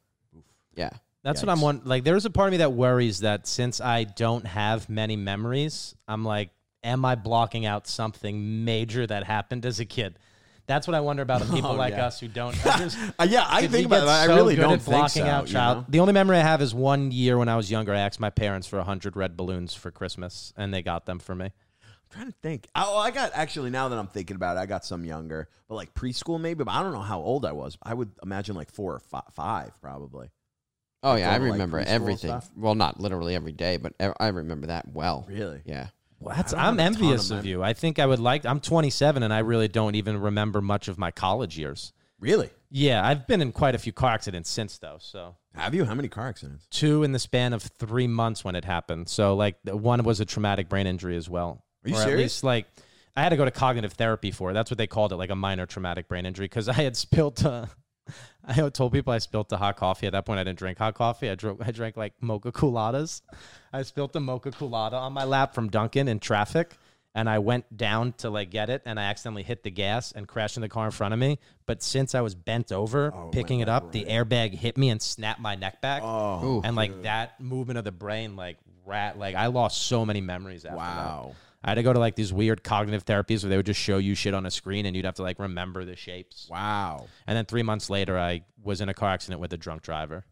Yeah. That's what I'm Yikes. one like there's a part of me that worries that since I don't have many memories, I'm like, am I blocking out something major that happened as a kid? That's what I wonder about the [LAUGHS] oh, people Oh, like yeah. us who don't. I [LAUGHS] just- yeah, [LAUGHS] I think about get that. I really good don't at think blocking so. out you child. know? The only memory I have is one year when I was younger. I asked my parents for hundred red balloons for Christmas, and they got them for me. I'm trying to think. Oh, I got actually now that I'm thinking about it, I got some younger, but like preschool maybe. But I don't know how old I was. I would imagine like four or fi- five, probably. Oh yeah, I Going to, like, remember everything. stuff? Well, not literally every day, but I remember that well. Really? Yeah. Well, that's, I'm have a ton envious of of you. I think I would like. I'm 27 and I really don't even remember much of my college years. Really? Yeah, I've been in quite a few car accidents since though. So Have you? How many car accidents? two in the span of three months when it happened. So like one was a traumatic brain injury as well. Are you or At serious? least like I had to go to cognitive therapy for it. That's what they called it, like a minor traumatic brain injury, because I had spilled. Uh, [LAUGHS] I told people I spilled the hot coffee. At that point, I didn't drink hot coffee. I drank, I drank like mocha Coolattas. I spilled the mocha Coolatta on my lap from Dunkin' in traffic, and I went down to like get it, and I accidentally hit the gas and crashed in the car in front of me. But since I was bent over Oh, picking it up, the airbag hit me and snapped my neck back Oh, and like that movement of the brain like rat like i lost so many memories after wow. that i had to go to like these weird cognitive therapies where they would just show you shit on a screen and you'd have to like remember the shapes Wow. and then three months later i was in a car accident with a drunk driver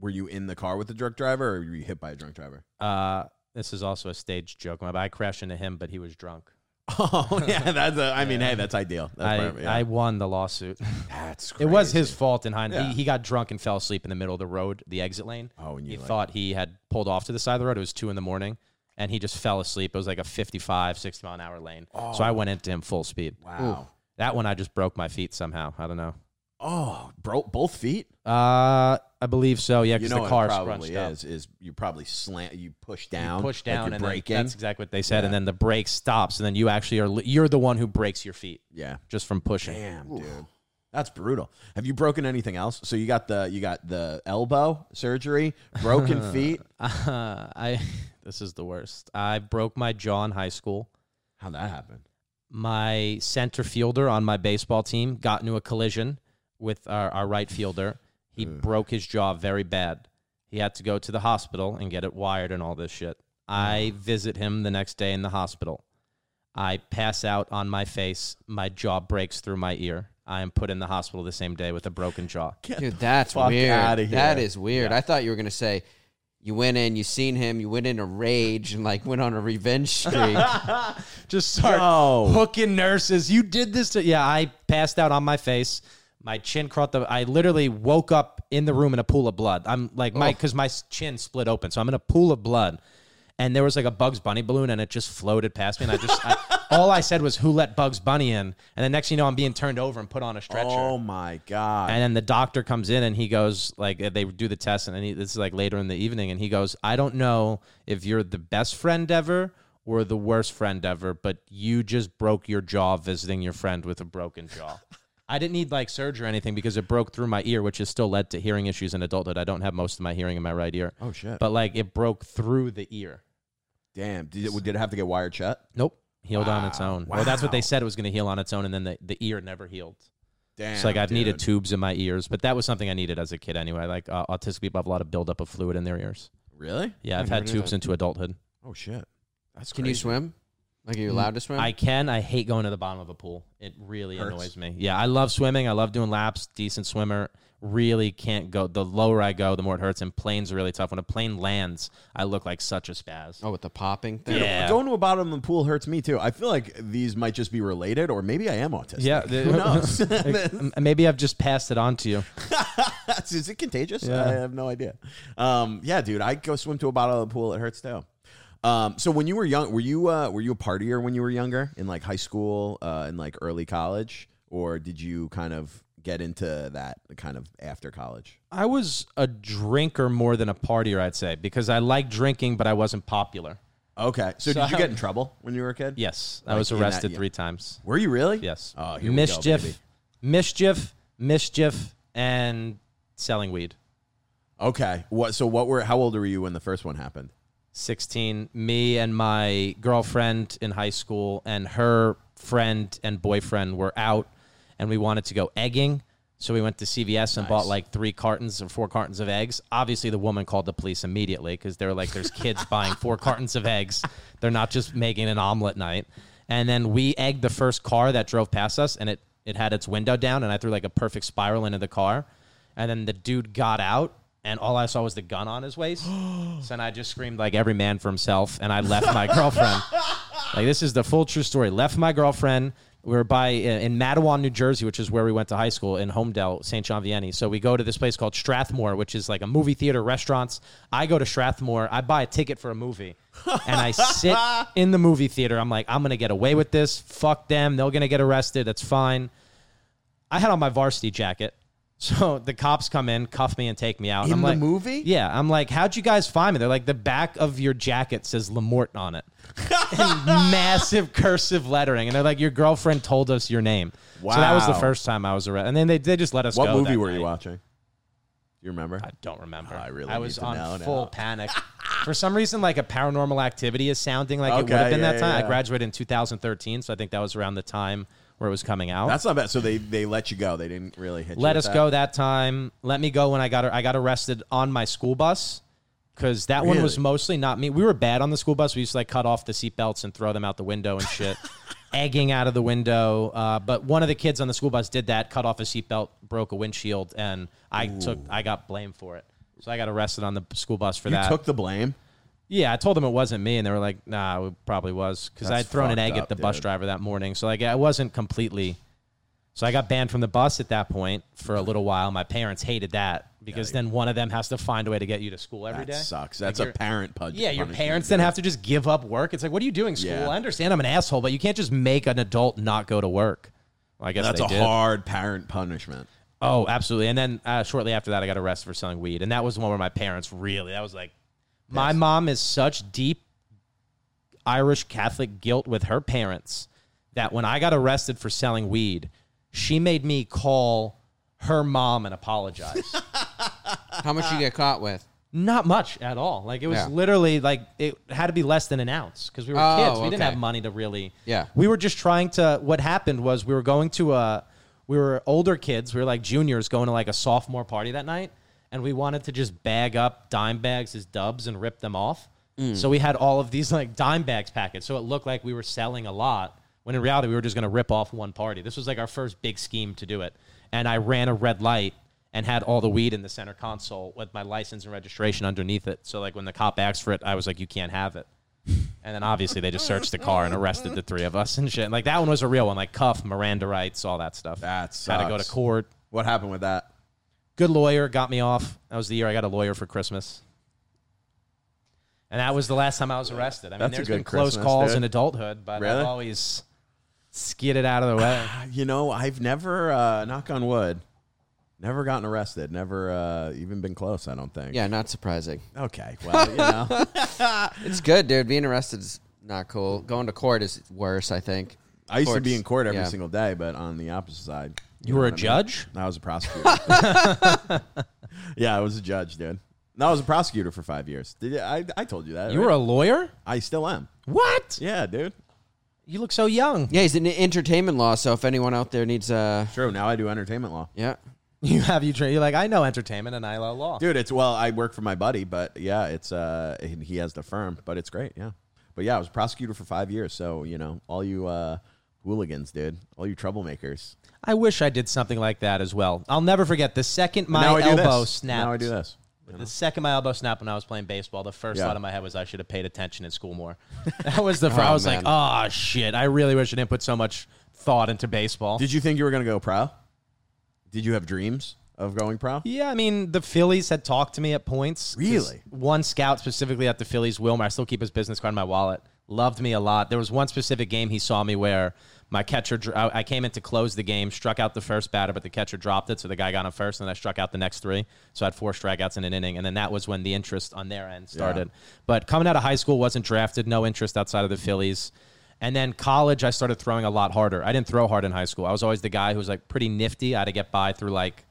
Were you, in the car with the drunk driver or were you hit by a drunk driver? uh this is also a stage joke i crashed into him but he was drunk [LAUGHS] Oh, yeah. That's a, I mean, hey, that's ideal. That's I, yeah. I won the lawsuit [LAUGHS] that's [LAUGHS] it was his fault in hindsight Yeah. he, he got drunk and fell asleep in the middle of the road the exit lane Oh, and you he like, thought he had pulled off to the side of the road. It was two in the morning, and he just fell asleep. It was like a 55, 60 mile an hour lane. So I went into him full speed. wow. That one I just broke my feet somehow. I don't know. Oh, bro, both feet? Uh, I believe so. Yeah, You because know the car probably scrunched up. is, is you probably slant, you push You down. push like down you're and braking. then that's exactly what they said. And then the brake stops, and then you actually are you're the one who breaks your feet yeah. just from pushing. Damn, dude. That's brutal. Have you broken anything else? So you got the you got the elbow surgery, broken [LAUGHS] feet. Uh, I this is the worst. I broke my jaw in high school. How'd that happen? my center fielder on my baseball team got into a collision with our, our right fielder. He broke his jaw very bad. He had to go to the hospital and get it wired and all this shit. I visit him the next day in the hospital. I pass out on my face. My jaw breaks through my ear. I am put in the hospital the same day with a broken jaw. Dude, that's fuck weird. outta That here. is weird. I thought you were gonna say you went in, you seen him, you went in a rage and like went on a revenge [LAUGHS] streak. Just start No. hooking nurses. You did this to yeah. I passed out on my face. My chin caught the. I literally woke up in the room in a pool of blood. I'm like my oh. because my chin split open, so I'm in a pool of blood. And there was like a Bugs Bunny balloon, and it just floated past me. And I just I, [LAUGHS] all I said was, "Who let Bugs Bunny in?" And the next thing you know, I'm being turned over and put on a stretcher. Oh my god! And then the doctor comes in and he goes like they do the test and then he, this is like later in the evening and he goes, I don't know if you're the best friend ever or the worst friend ever, but you just broke your jaw visiting your friend with a broken jaw. [LAUGHS] I didn't need like surgery or anything because it broke through my ear, which has still led to hearing issues in adulthood. I don't have most of my hearing in my right ear, oh shit! but like it broke through the ear. Damn, did it, did it have to get wired shut? Nope, healed on its Wow. own. Well, that's what they said it was going to heal on its own, and then the, the ear never healed. Damn, So like I've needed tubes in my ears, but that was something I needed as a kid anyway. Like uh, autistic people have a lot of buildup of fluid in their ears. Really? Yeah, I've had tubes that. into adulthood. Oh shit! That's Can you swim? Like are you allowed to swim? I can. I hate going to the bottom of a pool. It really Hurts. annoys me. Yeah, I love swimming. I love doing laps. Decent swimmer. Really can't go. The lower I go, the more it hurts. And planes are really tough. When a plane lands, I look like such a spaz. oh, with the popping thing. Yeah. Going to a bottom of the pool hurts me too. I feel like these might just be related, or maybe I am autistic. Yeah, who knows? [LAUGHS] M- Maybe I've just passed it on to you. [LAUGHS] Is it contagious? Yeah. I have no idea. Um, yeah, dude, I go swim to a bottom of the pool. It hurts too. Um, so when you were young, were you uh, were you a partier when you were younger in like high school uh, and like early college, or did you kind of get into that kind of after college? I was a drinker more than a partier, I'd say, because I liked drinking, but I wasn't popular. Okay, so, So did you I- get in [LAUGHS] trouble when you were a kid? Yes, I was that- arrested yeah. three times. Were you really? Yes. Oh, here we go, mischief, baby. mischief, mischief, and selling weed. Okay. What? So what were? How old were you when the first one happened? 16. Me and my girlfriend in high school and her friend and boyfriend were out, and we wanted to go egging. So we went to CVS and bought like three cartons or four cartons of eggs. Obviously, the woman called the police immediately because they were like, "There's kids [LAUGHS] buying four cartons of eggs. They're not just making an omelet night." And then we egged the first car that drove past us, and it it had its window down, and I threw like a perfect spiral into the car. And then the dude got out, and all I saw was the gun on his waist. [GASPS] so then I just screamed like every man for himself, and I left my girlfriend. [LAUGHS] Like this is the full true story. Left my girlfriend, We were by uh, in Matawan, New Jersey, which is where we went to high school in Holmdel, St. John Vianney. So we go to this place called Strathmore, which is like a movie theater, restaurants. I go to Strathmore. I buy a ticket for a movie, and I sit [LAUGHS] in the movie theater. I'm like, I'm gonna get away with this. Fuck them. They're gonna get arrested. That's fine. I had on my varsity jacket. [LAUGHS] So the cops come in, cuff me, and take me out. In I'm the like, movie? Yeah. I'm like, how'd you guys find me? They're like, the back of your jacket says Lamort on it. [LAUGHS] massive cursive lettering. And they're like, your girlfriend told us your name. Wow. So that was the first time I was arrested. And then they, they just let us go. What go. movie that were you night. watching? You remember? I don't remember. Oh, I really I need was to on know full now. panic. For some reason, like a paranormal activity is sounding like it would Okay, have been yeah, that time. yeah. I graduated in 2013, so I think that was around the time where it was coming out. That's not bad. So they they let you go. They didn't really hit. you let with us that? go that time. Let me go when I got I got arrested on my school bus because that one was mostly not me. We were bad on the school bus. We used to like cut off the seatbelts and throw them out the window and shit, [LAUGHS] egging out of the window. Uh, but one of the kids on the school bus did that, cut off a seatbelt, broke a windshield, and I took I got blamed for it. So I got arrested on the school bus for that. You that. took the blame. Yeah, I told them it wasn't me, and they were like, "Nah, it probably was," because I'd thrown an egg up, at the bus driver that morning. So like, I wasn't completely. So I got banned from the bus at that point for a little while. My parents hated that because then one of them has to find a way to get you to school every That day. sucks. Like That's a parent pud. Yeah, your parents then have to just give up work. It's like, what are you doing, school? Yeah. I understand I'm an asshole, but you can't just make an adult not go to work. Well, I guess That's a did. hard parent punishment. Oh, absolutely. And then uh, shortly after that, I got arrested for selling weed, and that was the one where my parents really. That was like, my mom is such deep Irish Catholic guilt with her parents that when I got arrested for selling weed, she made me call her mom and apologize. [LAUGHS] How much you get caught with? Not much at all. Like it was Yeah. literally like it had to be less than an ounce because we were Oh, kids. We didn't okay. have money to really. Yeah. We were just trying to. What happened was we were going to a. We were older kids. We were like juniors going to like a sophomore party that night, and we wanted to just bag up dime bags as dubs and rip them off. Mm. So we had all of these like dime bags packets, so it looked like we were selling a lot. When in reality, we were just going to rip off one party. This was like our first big scheme to do it. And I ran a red light and had all the weed in the center console with my license and registration underneath it. So like when the cop asked for it, I was like, "You can't have it." And then obviously they just searched the car and arrested the three of us and shit. Like that one was a real one, like cuff, Miranda rights, all that stuff. That Had to go to court. What happened with that? Good lawyer got me off. That was the year I got a lawyer for Christmas. And that was the last time I was arrested. I mean, That's there's been close Christmas, calls dude. in adulthood, but Really? I've always skidded out of the way. [SIGHS] You know, I've never, uh, knock on wood, never gotten arrested. Never uh, even been close. I don't think. Yeah, not surprising. Okay. Well, you know. [LAUGHS] [LAUGHS] It's good, dude. Being arrested is not cool. Going to court is worse, I think. I used to be in court every yeah. single day, but on the opposite side. You know were a what I mean? judge? I was a prosecutor. [LAUGHS] yeah, I was a judge, dude. No, I was a prosecutor for five years. Did you, I? I told you that. You right? were a lawyer? I still am. What? Yeah, dude. You look so young. Yeah, he's in entertainment law, so if anyone out there needs uh True. Now I do entertainment law. yeah. [LAUGHS] You have you trained. You're like, I know entertainment and I know law. Dude, it's well, I work for my buddy, but yeah, it's uh he he has the firm, but it's great, yeah. But yeah, I was a prosecutor for five years, so you know, all you uh hooligans, dude, all you troublemakers. I wish I did something like that as well. I'll never forget the second my now I do elbow this. snapped. Now I do this. The second my elbow snapped when I was playing baseball, the first Yeah. thought in my head was I should have paid attention in school more. [LAUGHS] That was the [LAUGHS] first. Oh, I was like, man. oh shit! I really wish I didn't put so much thought into baseball. Did you think you were gonna go pro? Did you have dreams of going pro? Yeah, I mean, the Phillies had talked to me at points. 'cause Really? One scout specifically at the Phillies, Wilmer, I still keep his business card in my wallet, loved me a lot. There was one specific game he saw me where my catcher, I came in to close the game, struck out the first batter, but the catcher dropped it, so the guy got on first, and then I struck out the next three. So I had four strikeouts in an inning, and then that was when the interest on their end started. But coming out of high school, wasn't drafted, no interest outside of the Phillies. And then college, I started throwing a lot harder. I didn't throw hard in high school. I was always the guy who was like pretty nifty. I had to get by through like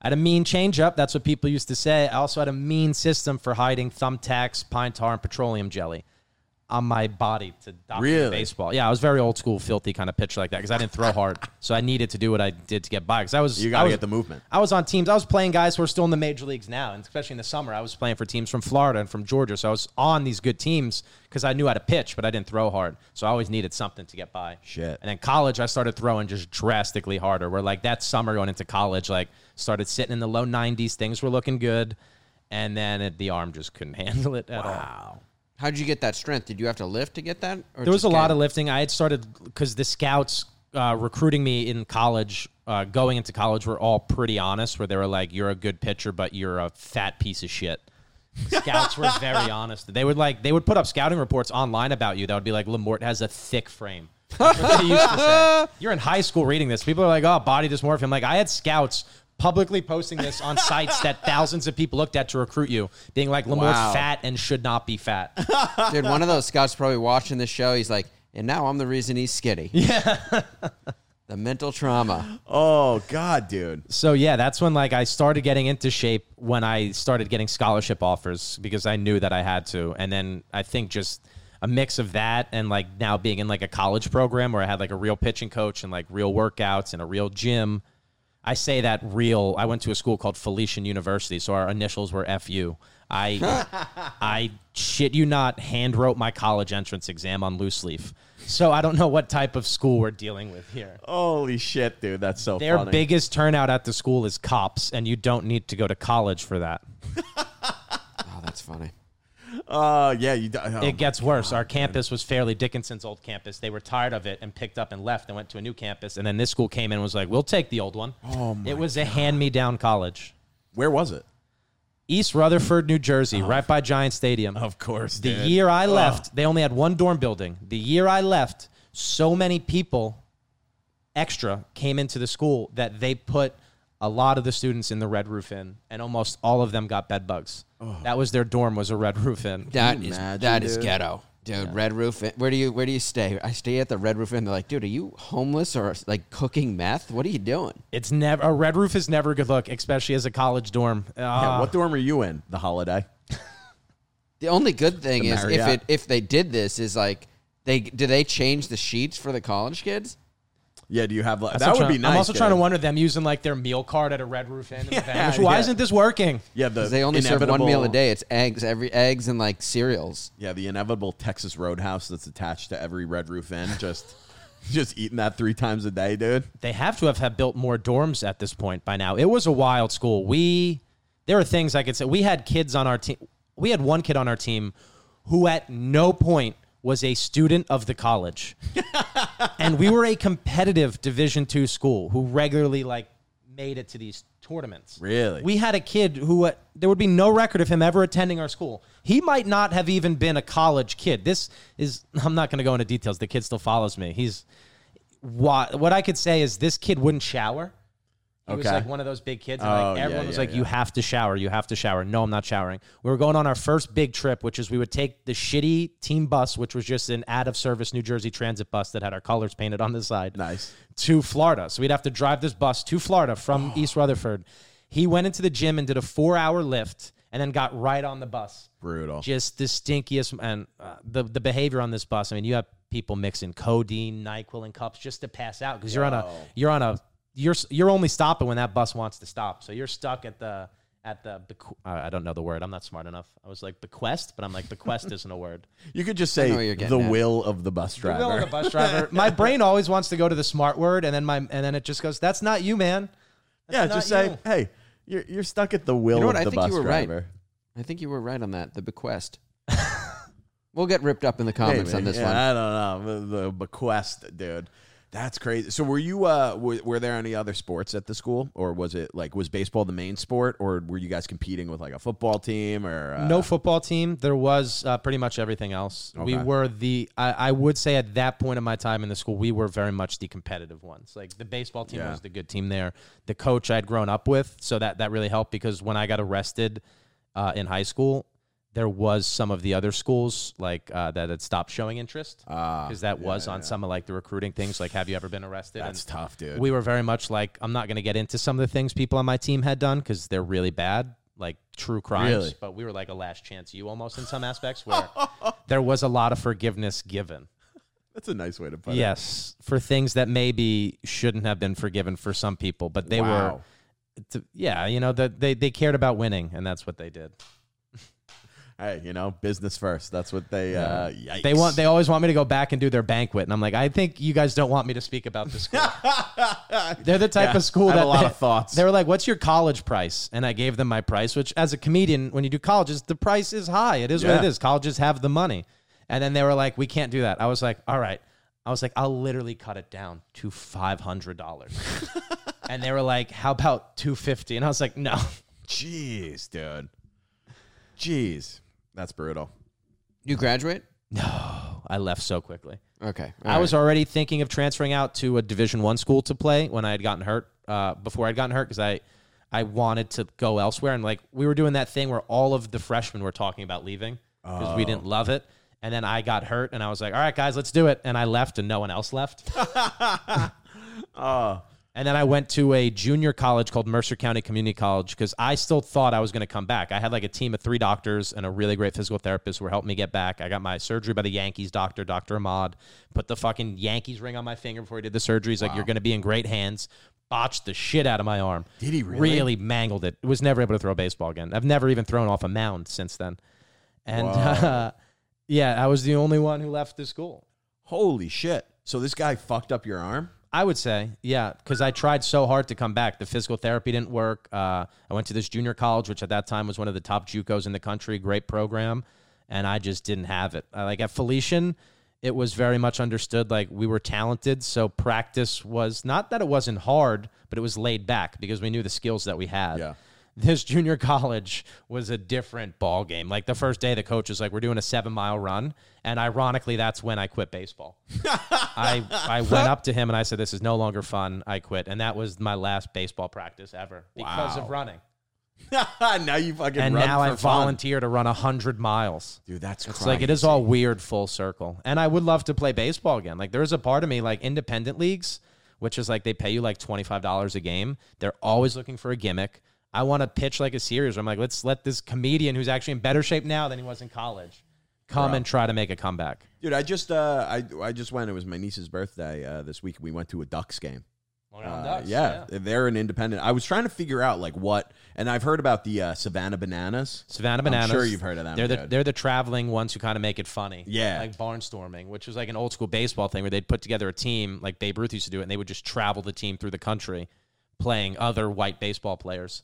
I had a mean changeup. That's what people used to say. I also had a mean system for hiding thumbtacks, pine tar, and petroleum jelly on my body to dominate Really? baseball. Yeah, I was very old school, filthy kind of pitcher like that because I didn't throw hard, [LAUGHS] so I needed to do what I did to get by. Because I was You gotta was- get the movement. I was on teams. I was playing guys who are still in the major leagues now, and especially in the summer, I was playing for teams from Florida and from Georgia. So I was on these good teams because I knew how to pitch, but I didn't throw hard. So I always needed something to get by. Shit. And then college, I started throwing just drastically harder. Where like that summer going into college, like started sitting in the low 90s. Things were looking good, and then it, the arm just couldn't [LAUGHS] handle it at all. Wow. How did you get that strength? Did you have to lift to get that? Or There was a lot of lifting. I had started because the scouts uh, recruiting me in college, uh, going into college, were all pretty honest. Where they were like, "You're a good pitcher, but you're a fat piece of shit." [LAUGHS] Scouts were very honest. They would like they would put up scouting reports online about you. That would be like Lamort has a thick frame. That's what they used to say. [LAUGHS] You're in high school reading this. People are like, "Oh, body dysmorphia." I'm like, I had scouts publicly posting this on sites that [LAUGHS] thousands of people looked at to recruit you, being like, "Lamore's Wow. fat and should not be fat." [LAUGHS] Dude, one of those scouts probably watching this show. He's like, and now I'm the reason he's skitty. [LAUGHS] Yeah. the mental trauma. Oh God, dude. So yeah, that's when like I started getting into shape when I started getting scholarship offers because I knew that I had to. And then I think just a mix of that and like now being in like a college program where I had like a real pitching coach and like real workouts and a real gym. I say that real. I went to a school called Felician University, so our initials were FU. I [LAUGHS] I shit you not hand wrote my college entrance exam on loose leaf. So I don't know what type of school we're dealing with here. Holy shit, dude. That's so Their funny. biggest turnout at the school is cops, and you don't need to go to college for that. [LAUGHS] Oh, that's funny. Uh, yeah. You. Oh, it gets worse. Our campus was Fairleigh Dickinson's old campus. They were tired of it and picked up and left and went to a new campus. And then this school came in and was like, "We'll take the old one." Oh my it was a hand-me-down college, Where was it? East Rutherford, New Jersey, right by Giant Stadium. Of course, The dude. year I left, they only had one dorm building. The year I left, so many people extra came into the school that they put a lot of the students in the Red Roof Inn, and almost all of them got bed bugs. That was their dorm was a Red Roof Inn. That you is imagine, that is dude? ghetto, dude. Red Roof. Inn- Where do you where do you stay? I stay at the Red Roof Inn. They're like, dude, are you homeless or like cooking meth? What are you doing? It's never a Red Roof is never a good look, especially as a college dorm. Yeah, Uh, what dorm are you in? The holiday. The only good thing The is if it if they did this is like they do they change the sheets for the college kids? Yeah. Do you have like that would I'm be nice? I'm also trying to wonder them using like their meal card at a Red Roof Inn. in the Yeah, Vanish. Why yeah. isn't this working? Yeah, the 'Cause they only serve one meal a day. It's eggs, every eggs and like cereals. Yeah, the inevitable Texas Roadhouse that's attached to every Red Roof Inn. Just, [LAUGHS] just eating that three times a day, dude. they have to have, have built more dorms at this point by now. It was a wild school. We there are things I could say. We had kids on our team. We had one kid on our team who at no point was a student of the college. [LAUGHS] and we were a competitive Division 2 school who regularly like made it to these tournaments. Really? We had a kid who uh, there would be no record of him ever attending our school. He might not have even been a college kid. This is [LAUGHS] I'm not going to go into details. The kid still follows me. He's what what I could say is this kid wouldn't shower. He was like one of those big kids. And Oh, like yeah, everyone was yeah, like, yeah. "You have to shower. You have to shower." No, I'm not showering. We were going on our first big trip, which is we would take the shitty team bus, which was just an out of service New Jersey Transit bus that had our colors painted on the side Nice. to Florida. So we'd have to drive this bus to Florida from East Rutherford. He went into the gym and did a four hour lift and then got right on the bus. Brutal. Just the stinkiest and uh, the the behavior on this bus. I mean, you have people mixing codeine, Nyquil, and cups just to pass out because you're on a you're on a you're you're only stopping when that bus wants to stop. So you're stuck at the at the bequ- uh, I don't know the word. I'm not smart enough. I was like bequest, but I'm like bequest isn't a word. [LAUGHS] You could just know say you're getting the at. will of the bus driver. Will of the bus [LAUGHS] driver. my brain always wants to go to the smart word, and then my and then it just goes, "That's not you, man." That's yeah, not just say, you." hey, you're you're stuck at the will You know of what? I the think bus you were right. driver. I think you were right on that. The bequest. [LAUGHS] we'll get ripped up in the comments Maybe. on this yeah, one. I don't know the, the bequest, dude. That's crazy. So, were you? Uh, were, were there any other sports at the school, or was it like was baseball the main sport, or were you guys competing with like a football team, or uh, no football team. There was uh, pretty much everything else. We were the. I, I would say at that point in my time in the school, we were very much the competitive ones. Like the baseball team Yeah. was the good team there. The coach I'd grown up with, so that that really helped because when I got arrested uh, in high school, there was some of the other schools like uh, that had stopped showing interest Ah, because that yeah, was on yeah. some of like the recruiting things. Like, have you ever been arrested? That's And tough, dude. we were very much like I'm not going to get into some of the things people on my team had done because they're really bad, like true crimes. Really? But we were like a last chance you almost in some aspects where [LAUGHS] there was a lot of forgiveness given. That's a nice way to put it. Yes, for things that maybe shouldn't have been forgiven for some people, but they Wow. were. To, yeah, you know that they they cared about winning, and that's what they did. Hey, you know, business first. That's what they. Uh, yikes. They want they always want me to go back and do their banquet, and I'm like, I think you guys don't want me to speak about the school. [LAUGHS] They're the type Yeah, of school I have that a lot they, of thoughts. They were like, "What's your college price?" And I gave them my price, which as a comedian, when you do colleges, the price is high. It is what it Yeah. is. Colleges have the money, and then they were like, "We can't do that." I was like, "All right." I was like, I'll literally cut it down to five hundred dollars. [LAUGHS] and they were like, How about two fifty? And I was like, No. Jeez, dude. Jeez, that's brutal. You graduate? No. I left so quickly. Okay. I was already thinking of transferring out to a Division One school to play when I had gotten hurt. Uh, before I'd gotten hurt, because I, I wanted to go elsewhere, and like we were doing that thing where all of the freshmen were talking about leaving because we didn't love it. And then I got hurt, and I was like, "All right, guys, let's do it." And I left, and no one else left. [LAUGHS] Oh, And then I went to a junior college called Mercer County Community College because I still thought I was going to come back. I had like a team of three doctors and a really great physical therapist who were helping me get back. I got my surgery by the Yankees doctor, Dr. Ahmad, put the fucking Yankees ring on my finger before he did the surgery. He's like, You're going to be in great hands. Botched the shit out of my arm. Did he really? Really mangled it. Was never able to throw a baseball again. I've never even thrown off a mound since then. And uh, [LAUGHS] yeah, I was the only one who left the school. holy shit! So this guy fucked up your arm. I would say, yeah, because I tried so hard to come back. The physical therapy didn't work. Uh, I went to this junior college, which at that time was one of the top JUCOs in the country, great program, and I just didn't have it. Uh, like at Felician, it was very much understood like we were talented, so practice was not that it wasn't hard, but it was laid back because we knew the skills that we had. Yeah. This junior college was a different ball game. Like the first day, the coach was like, "We're doing a seven mile run," and ironically, that's when I quit baseball. [LAUGHS] I I went up to him and I said, "This is no longer fun. I quit." And that was my last baseball practice ever because Wow. of running. [LAUGHS] now you fucking And now I fun. volunteer to run hundred miles. dude. That's It's like it is all weird full circle. And I would love to play baseball again. Like there's a part of me like independent leagues, which is like they pay you like twenty five dollars a game. They're always looking for a gimmick. I want to pitch like a series where I'm like, let's let this comedian who's actually in better shape now than he was in college come and try to make a comeback. dude. I just uh, I I just went. It was my niece's birthday uh, this week. We went to a Ducks game. Uh, yeah, they're an independent. I was trying to figure out like what, and I've heard about the uh, Savannah Bananas. Savannah I'm Bananas. sure you've heard of them, They're the dude. they're the traveling ones who kind of make it funny. Yeah. like barnstorming, which was like an old school baseball thing where they'd put together a team like Babe Ruth used to do it, and they would just travel the team through the country, playing other white baseball players.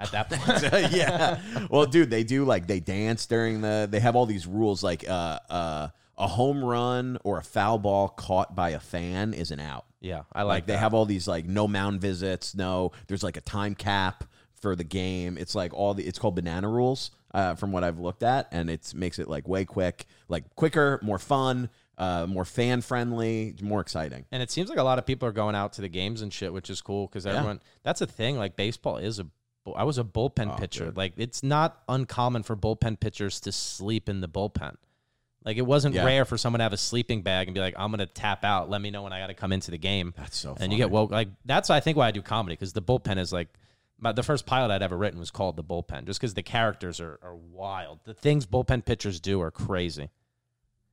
At that [LAUGHS] point, yeah. Well, dude, they do like they dance during the. They have all these rules like uh uh a home run or a foul ball caught by a fan is an out. yeah, I Like, like, they that. have all these like no mound visits, no. There's like a time cap for the game. It's like all the. It's called banana rules. Uh, from what I've looked at, and it makes it like way quick, like quicker, more fun, uh, more fan friendly, more exciting. And it seems like a lot of people are going out to the games and shit, which is cool because everyone. That's a thing. Like baseball is a. I was a bullpen oh, pitcher. dude. Like it's not uncommon for bullpen pitchers to sleep in the bullpen. Like it wasn't Yeah. rare for someone to have a sleeping bag and be like, "I'm gonna tap out. Let me know when I got to come into the game." That's so. and you get woke. Like that's I think why I do comedy because the bullpen is like. My, the first pilot I'd ever written was called the bullpen, just because the characters are, are wild. The things bullpen pitchers do are crazy.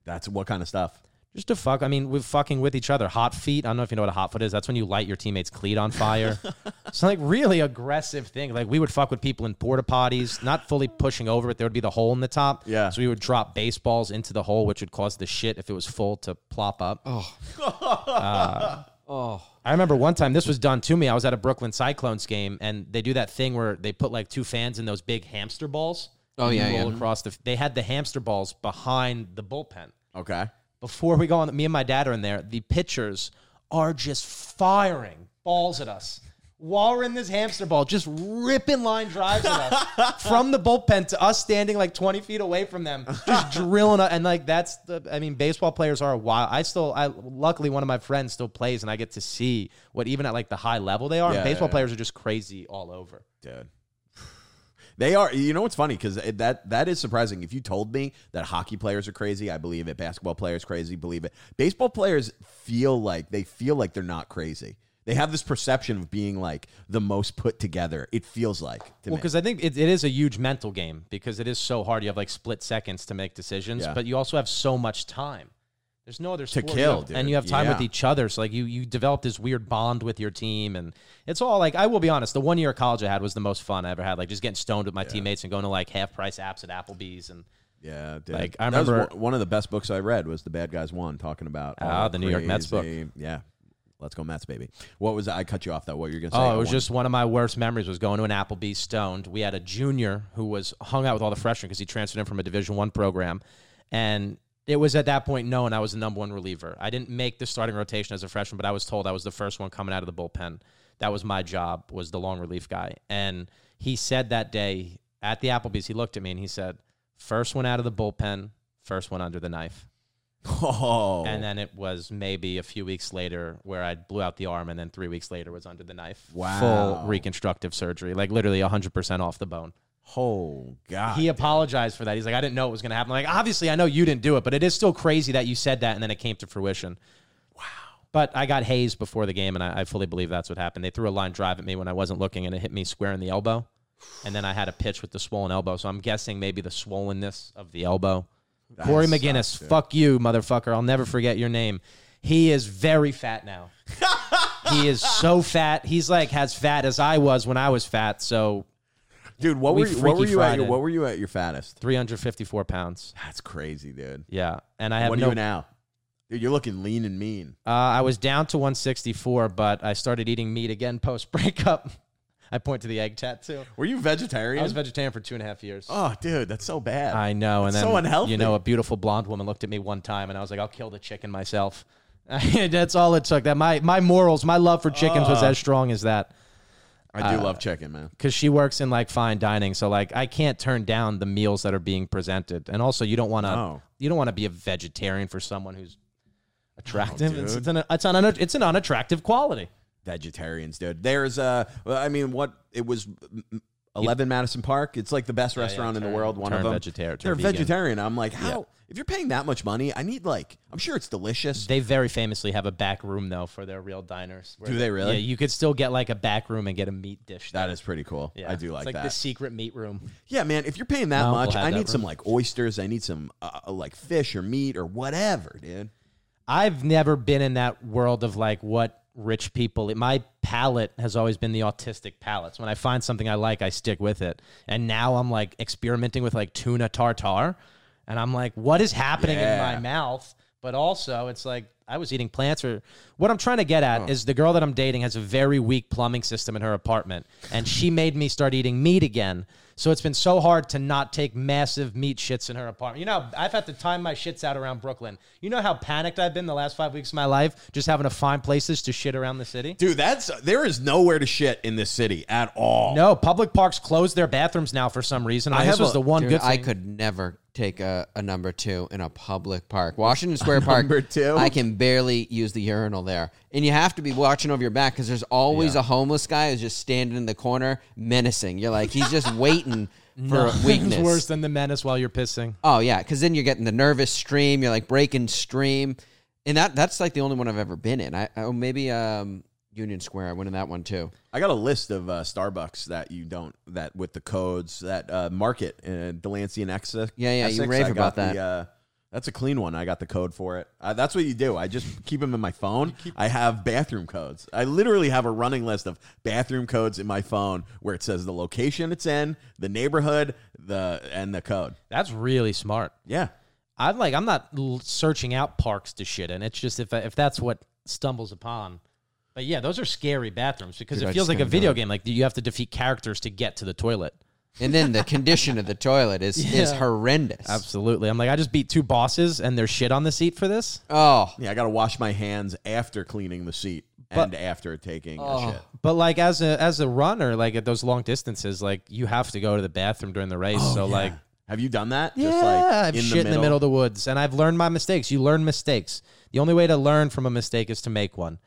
That's what kind of stuff. Just to fuck. I mean, we're fucking with each other. Hot feet. I don't know if you know what a hot foot is. That's when you light your teammate's cleat on fire. [LAUGHS] it's like really aggressive thing. Like we would fuck with people in porta potties, not fully pushing over, but there would be the hole in the top. Yeah. So we would drop baseballs into the hole, which would cause the shit if it was full to plop up. Oh, uh, [LAUGHS] Oh. I remember one time this was done to me. I was at a Brooklyn Cyclones game, and they do that thing where they put like two fans in those big hamster balls. Oh, and yeah, roll yeah. across the. They had the hamster balls behind the bullpen. Okay. Before we go on, me and my dad are in there. The pitchers are just firing balls at us while we're in this hamster ball, just ripping line drives at us [LAUGHS] from the bullpen to us standing like 20 feet away from them, just [LAUGHS] drilling. us. And like, that's the, I mean, baseball players are wild. I still, I, luckily, one of my friends still plays and I get to see what even at like the high level they are. Yeah, baseball yeah, yeah. players are just crazy all over. dude. They are. You know what's funny? Because eh, that that is surprising. If you told me that hockey players are crazy, I believe it. Basketball players crazy, believe it. Baseball players feel like they feel like they're not crazy. They have this perception of being like the most put together. It feels like to Well, because I think it, it is a huge mental game because it is so hard. You have like split seconds to make decisions, Yeah. but you also have so much time. There's no other sport you kill, have- dude. and you have time with each other. So like you you develop this weird bond with your team, and it's all like I will be honest. The one year of college I had was the most fun I ever had. Like just getting stoned with my teammates and going to like half price apps at Applebee's and Yeah, dude. Like, I That was remember- one- of the best books I read was The Bad Guys Won, talking about Ah, the New York Mets book. Yeah, let's go Mets, baby. What was I cut you off though? What you're gonna say? Oh, it was just one of my worst memories was going to an Applebee's stoned. We had a junior who was hung out with all the freshmen because he transferred in from a Division One program, and it was at that point known I was the number one reliever. I didn't make the starting rotation as a freshman, but I was told I was the first one coming out of the bullpen. That was my job, was the long relief guy. And he said that day at the Applebee's, he looked at me and he said, first one out of the bullpen, first one under the knife. Oh, And then it was maybe a few weeks later where I blew out the arm, and then three weeks later was under the knife. Wow. Full reconstructive surgery, like literally 100% off the bone. Oh God. He apologized for that. He's like, I didn't know it was going to happen. Like, obviously, I know you didn't do it, but it is still crazy that you said that and then it came to fruition. Wow. But I got hazed before the game, and I, I fully believe that's what happened. They threw a line drive at me when I wasn't looking, and it hit me square in the elbow. And then I had a pitch with the swollen elbow. So I'm guessing maybe the swollenness of the elbow. Corey sucks, McGinnis, dude. fuck you, motherfucker. I'll never forget your name. He is very fat now. [LAUGHS] he is so fat. He's like as fat as I was when I was fat. So dude. What we were you, what were you at? Your, what were you at your fattest? 354 pounds. That's crazy, dude. Yeah. And I have What no are you now? Dude, you're looking lean and mean. Uh, I was down to 164, but I started eating meat again [LAUGHS] post breakup. I point to the egg tattoo. Were you vegetarian? I was vegetarian for two and a half years. oh, dude, that's so bad. I know, and That's then so unhealthy. you know, a beautiful blonde woman looked at me one time, and I was like, "I'll kill the chicken myself." [LAUGHS] That's all it took. That my my morals, my love for chickens was as strong as that. I do uh, love chicken, man. Because she works in like fine dining, so like I can't turn down the meals that are being presented, and also you don't want to No. you don't want to be a vegetarian for someone who's attractive. it's, it's an it's an it's an unattractive quality. Vegetarians, dude. There's a I mean, what it was. mm, mm, 11 Madison Park. It's like the best restaurant in the world. One of them. vegetarian, turn They're vegan. vegetarian. I'm like, how? If you're paying that much money, I need like. I'm sure it's delicious. They very famously have a back room though for their real diners. where Do they really? Yeah, you could still get like a back room and get a meat dish. that there. is pretty cool. Yeah. I do like, it's like that. the secret meat room. Yeah, man. If you're paying that My uncle much, had I that need some room. like oysters. I need some uh, uh, like fish or meat or whatever, dude. I've never been in that world of like what rich people. My palate has always been the autistic palates. When I find something I like, I stick with it. And now I'm like experimenting with like tuna tartare, and I'm like, what is happening in my mouth? But also, it's like I was eating plants. Or what I'm trying to get Oh. at is the girl that I'm dating has a very weak plumbing system in her apartment, and she made me start eating meat again. So it's been so hard to not take massive meat shits in her apartment. You know, I've had to time my shits out around Brooklyn. You know how panicked I've been the last five weeks of my life, just having to find places to shit around the city. Dude, that's there is nowhere to shit in this city at all. No, public parks close their bathrooms now for some reason. I this have was a- the one Dude, good thing. I could never take a, a number two in a public park. Washington Square Park. number two? I can barely use the urinal there. And you have to be watching over your back because there's always a homeless guy who's just standing in the corner menacing. You're like, he's just waiting [LAUGHS] for weakness. It's worse than the menace while you're pissing. Oh yeah, because then you're getting the nervous stream. You're like breaking stream, and that that's like the only one I've ever been in. I oh maybe um, Union Square. I went in that one too. I got a list of uh, Starbucks that you don't that with the codes that uh, market uh, Delancey and Essex. Yeah, yeah, you Essex, rave I about that. The, uh, that's a clean one. I got the code for it. Uh, that's what you do. I just keep them in my phone. I have bathroom codes. I literally have a running list of bathroom codes in my phone where it says the location it's in, the neighborhood, the and the code. That's really smart. Yeah. I'm like, I'm not l- searching out parks to shit in. It's just if if that's what stumbles upon. But yeah, those are scary bathrooms because Dude, I it feels just like a couldn't do video it. game. Like you have to defeat characters to get to the toilet. And then the condition of the toilet is [LAUGHS] is Yeah. horrendous. Absolutely. I'm like, I just beat two bosses and there's shit on the seat for this. Oh, Yeah, I got to wash my hands after cleaning the seat and after taking a oh. shit. But like as a as a runner, like at those long distances, like you have to go to the bathroom during the race. Oh, so like Have you done that? Yeah, Just like I've in shit the in the middle of the woods, and I've learned my mistakes. You learn mistakes. The only way to learn from a mistake is to make one,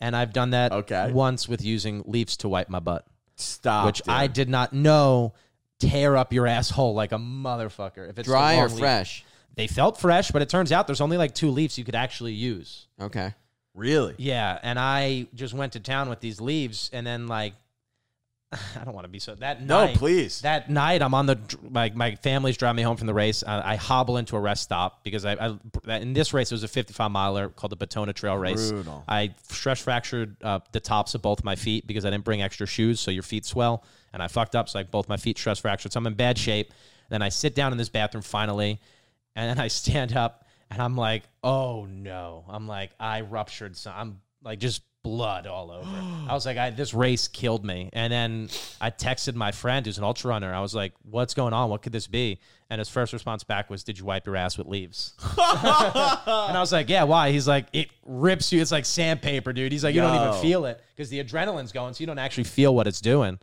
and I've done that Okay. once with using leaves to wipe my butt, Stop. which dude. I did not know tear up your asshole like a motherfucker. If it's dry or wrong leaf. fresh? They felt fresh, but it turns out there's only like two leaves you could actually use. Okay. really. Yeah, and I just went to town with these leaves, and then like, [LAUGHS] I don't want to be so that No, night. please. That night, I'm on the my my family's driving me home from the race. I, I hobble into a rest stop because I, I in this race it was a 55 miler called the Batona Trail Race. Brutal. I stress fractured uh, the tops of both my feet because I didn't bring extra shoes, so your feet swell, and I fucked up, so like both my feet stress fractured. So I'm in bad shape. Then I sit down in this bathroom finally, and then I stand up, and I'm like, oh no, I'm like I ruptured some. I'm like just blood all over. I was like, I, this race killed me. And then I texted my friend who's an ultra runner. I was like, what's going on? What could this be? And his first response back was, Did you wipe your ass with leaves? [LAUGHS] and I was like, Yeah, why? He's like, It rips you. It's like sandpaper, dude. He's like, You don't Yo. even feel it because the adrenaline's going, so you don't actually feel what it's doing.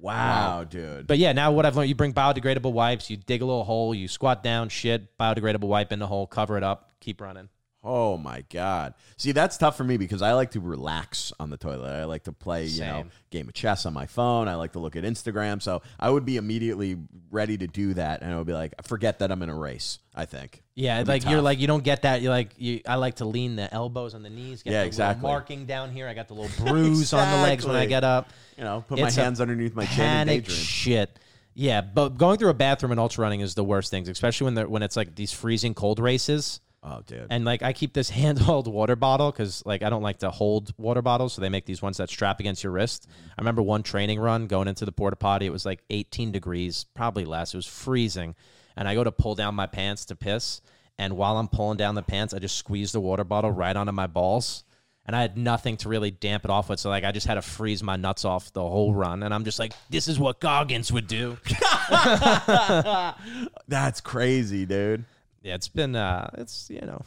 Wow, dude. But yeah, now what I've learned, you bring biodegradable wipes, you dig a little hole, you squat down, shit, biodegradable wipe in the hole, cover it up, keep running. Oh my god. See, that's tough for me because I like to relax on the toilet. I like to play, you know, game of chess on my phone. I like to look at Instagram. So I would be immediately ready to do that, and I would be like, forget that I'm in a race. I think. Yeah, It'd like you're like you don't get that. You're like you. I like to lean the elbows on the knees. Get Yeah, exactly. marking down here. I got the little bruise on the legs when I get up. you know, put It's my hands underneath my chin and daydream. shit. Yeah, but going through a bathroom and ultra running is the worst things, especially when they're, when it's like these freezing cold races. Oh, dude. And like I keep this [LAUGHS] handheld water bottle because like I don't like to hold water bottles, so they make these ones that strap against your wrist. Mm-hmm. I remember one training run going into the porta potty. It was like 18 degrees, probably less. It was freezing, and I go to pull down my pants to piss, and while I'm pulling down the pants, I just squeeze the water bottle right onto my balls. And I had nothing to really damp it off with, so like I just had to freeze my nuts off the whole run. And I'm just like, this is what Goggins would do. [LAUGHS] [LAUGHS] That's crazy, dude. Yeah, it's been, uh, it's you know,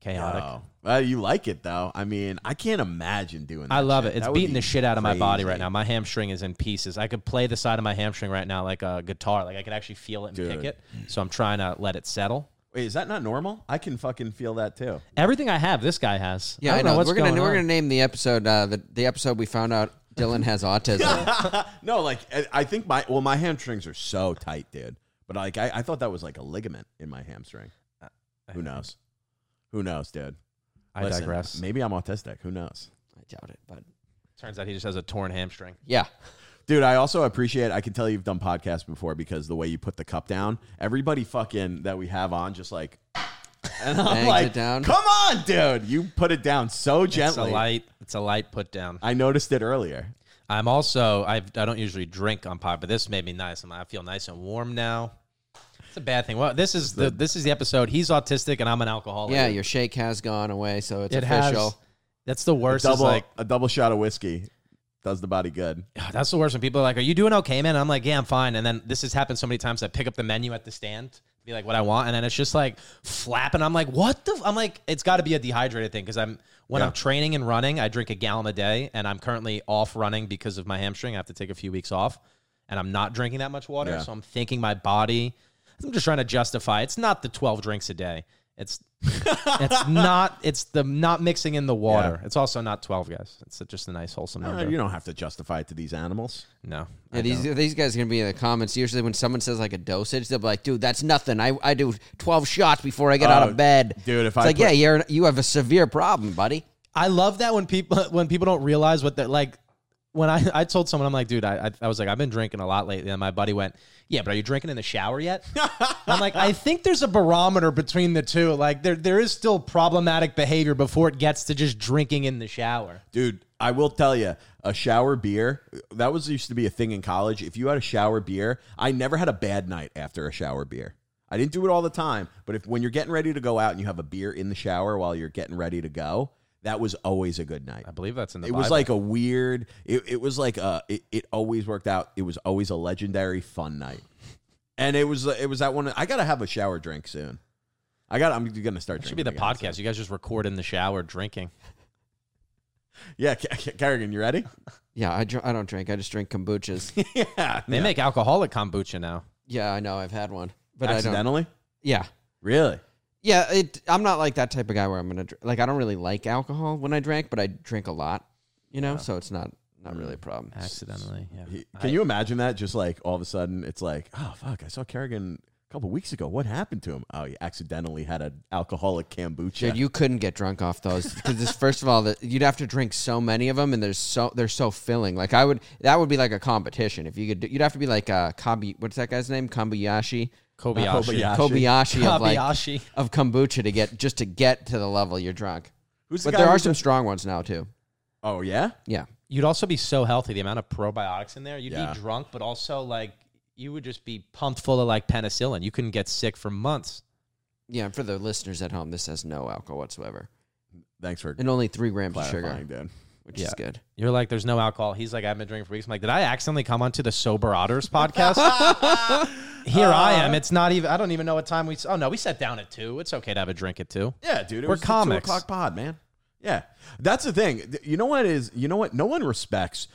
chaotic. Oh. Well, you like it though. I mean, I can't imagine doing that. I love shit. it. It's That beating be the shit out of my body right now. My hamstring is in pieces. I could play the side of my hamstring right now like a guitar. Like I could actually feel it and kick Dude. it. So I'm trying to let it settle. Wait, is that not normal? I can fucking feel that too. Everything I have, this guy has. Yeah, I I, don't know. know what's we're gonna going we're on. gonna name the episode uh, the the episode we found out Dylan has [LAUGHS] autism. no, like I- I think my well, my hamstrings are so tight, dude. But like I, I thought that was like a ligament in my hamstring. Uh, Who uh, knows? Who knows, dude? I Listen, digress. Maybe I'm autistic. Who knows? I doubt it, but Turns out he just has a torn hamstring. yeah, [LAUGHS] Dude, I also appreciate. I can tell you've done podcasts before because the way you put the cup down, everybody fucking that we have on just like, [LAUGHS] and I'm Bangs like, it down. come on, dude, you put it down so It's a gently. light. It's a light put down. I noticed it earlier. I'm also I've, I don't usually drink on pod, but this made me nice. I'm, I feel nice and warm now. It's a bad thing. Well, this is the this is the episode. He's autistic and I'm an alcoholic. yeah. Your shake has gone away, so it's it official. has. That's the worst. double is like a double shot of whiskey does the body good. that's the worst when people are like, "Are you doing okay, man?" I'm like, "Yeah, I'm fine." And then this has happened so many times. I pick up the menu at the stand, be like, "What I want," and then it's just like flapping. I'm like, "What the?" F-? I'm like, "It's got to be a dehydrated thing," because I'm when Yeah. I'm training and running, I drink a gallon a day, and I'm currently off running because of my hamstring. I have to take a few weeks off, and I'm not drinking that much water. Yeah. So I'm thinking my body. I'm just trying to justify. It's not the 12 drinks a day. It's [LAUGHS] it's not. It's the not mixing in the water. It's also not 12 guys. It's just a nice wholesome Uh, number. you don't have to justify it to these animals. no, Yeah, I these don't. these guys are gonna be in the comments. Usually, when someone says like a dosage, they'll be like, "Dude, that's nothing. I, I do twelve shots before I get out Oh, of bed." dude, if it's I like, put- yeah, you're you have a severe problem, buddy. I love that when people [LAUGHS] when people don't realize what they're like. When I, I told someone, I'm like, dude, I, I, I was like, I've been drinking a lot lately. And my buddy went, yeah, but are you drinking in the shower yet? [LAUGHS] I'm like, I think there's a barometer between the two. Like there, there is still problematic behavior before it gets to just drinking in the shower. Dude, I will tell you, a shower beer, that was used to be a thing in college. If you had a shower beer, I never had a bad night after a shower beer. I didn't do it all the time, but if when you're getting ready to go out and you have a beer in the shower while you're getting ready to go, that was always a good night. I believe that's in the It was like a weird. It, it was like a. It, it always worked out. It was always a legendary fun night, and it was it was that one. I gotta have a shower drink soon. I got. I'm gonna start. It should be the again podcast. soon. You guys just record in the shower drinking. [LAUGHS] Yeah, K- K- Kerrigan, you ready? [LAUGHS] Yeah, I, dr- I don't drink. I just drink kombuchas. [LAUGHS] yeah. They yeah. make alcoholic kombucha now. yeah, I know. I've had one, but I don't. accidentally. Yeah, Really? Yeah. It. I'm not like that type of guy where I'm gonna dr- like. I don't really like alcohol when I drink, but I drink a lot. You know, so it's not not really a problem. Accidentally. Yeah. He- Can you imagine that? Just like all of a sudden, it's like, oh fuck! I saw Kerrigan a couple weeks ago. What happened to him? Oh, he accidentally had an alcoholic kombucha. Dude, you couldn't get drunk off those because this, first of all, the, you'd have to drink so many of them, and there's so they're so filling. Like I would, that would be like a competition if you could. do- You'd have to be like uh, Kabi. What's that guy's name? Kambayashi. Kobayashi. Kobayashi. Kobayashi of like of kombucha to get just to get to the level you're drunk. Who's the But guy there who are some just- strong ones now too. Oh yeah. Yeah. You'd also be so healthy. The amount of probiotics in there. You'd Yeah. be drunk, but also like you would just be pumped full of like penicillin. You couldn't get sick for months. Yeah, and for the listeners at home, this has no alcohol whatsoever. Thanks for and only three grams of clarifying, sugar, dude. which Yeah. is good. You're like, there's no alcohol. He's like, I've been drinking for weeks. I'm like, did I accidentally come onto the Sober Otters podcast? [LAUGHS] [LAUGHS] Here I uh, am. It's not even. I don't even know what time we. Oh no, we sat down at two. It's okay to have a drink at two. Yeah, dude. It We're was the comics. Two o'clock pod, man. Yeah, that's the thing. You know what is? You know what? No one respects.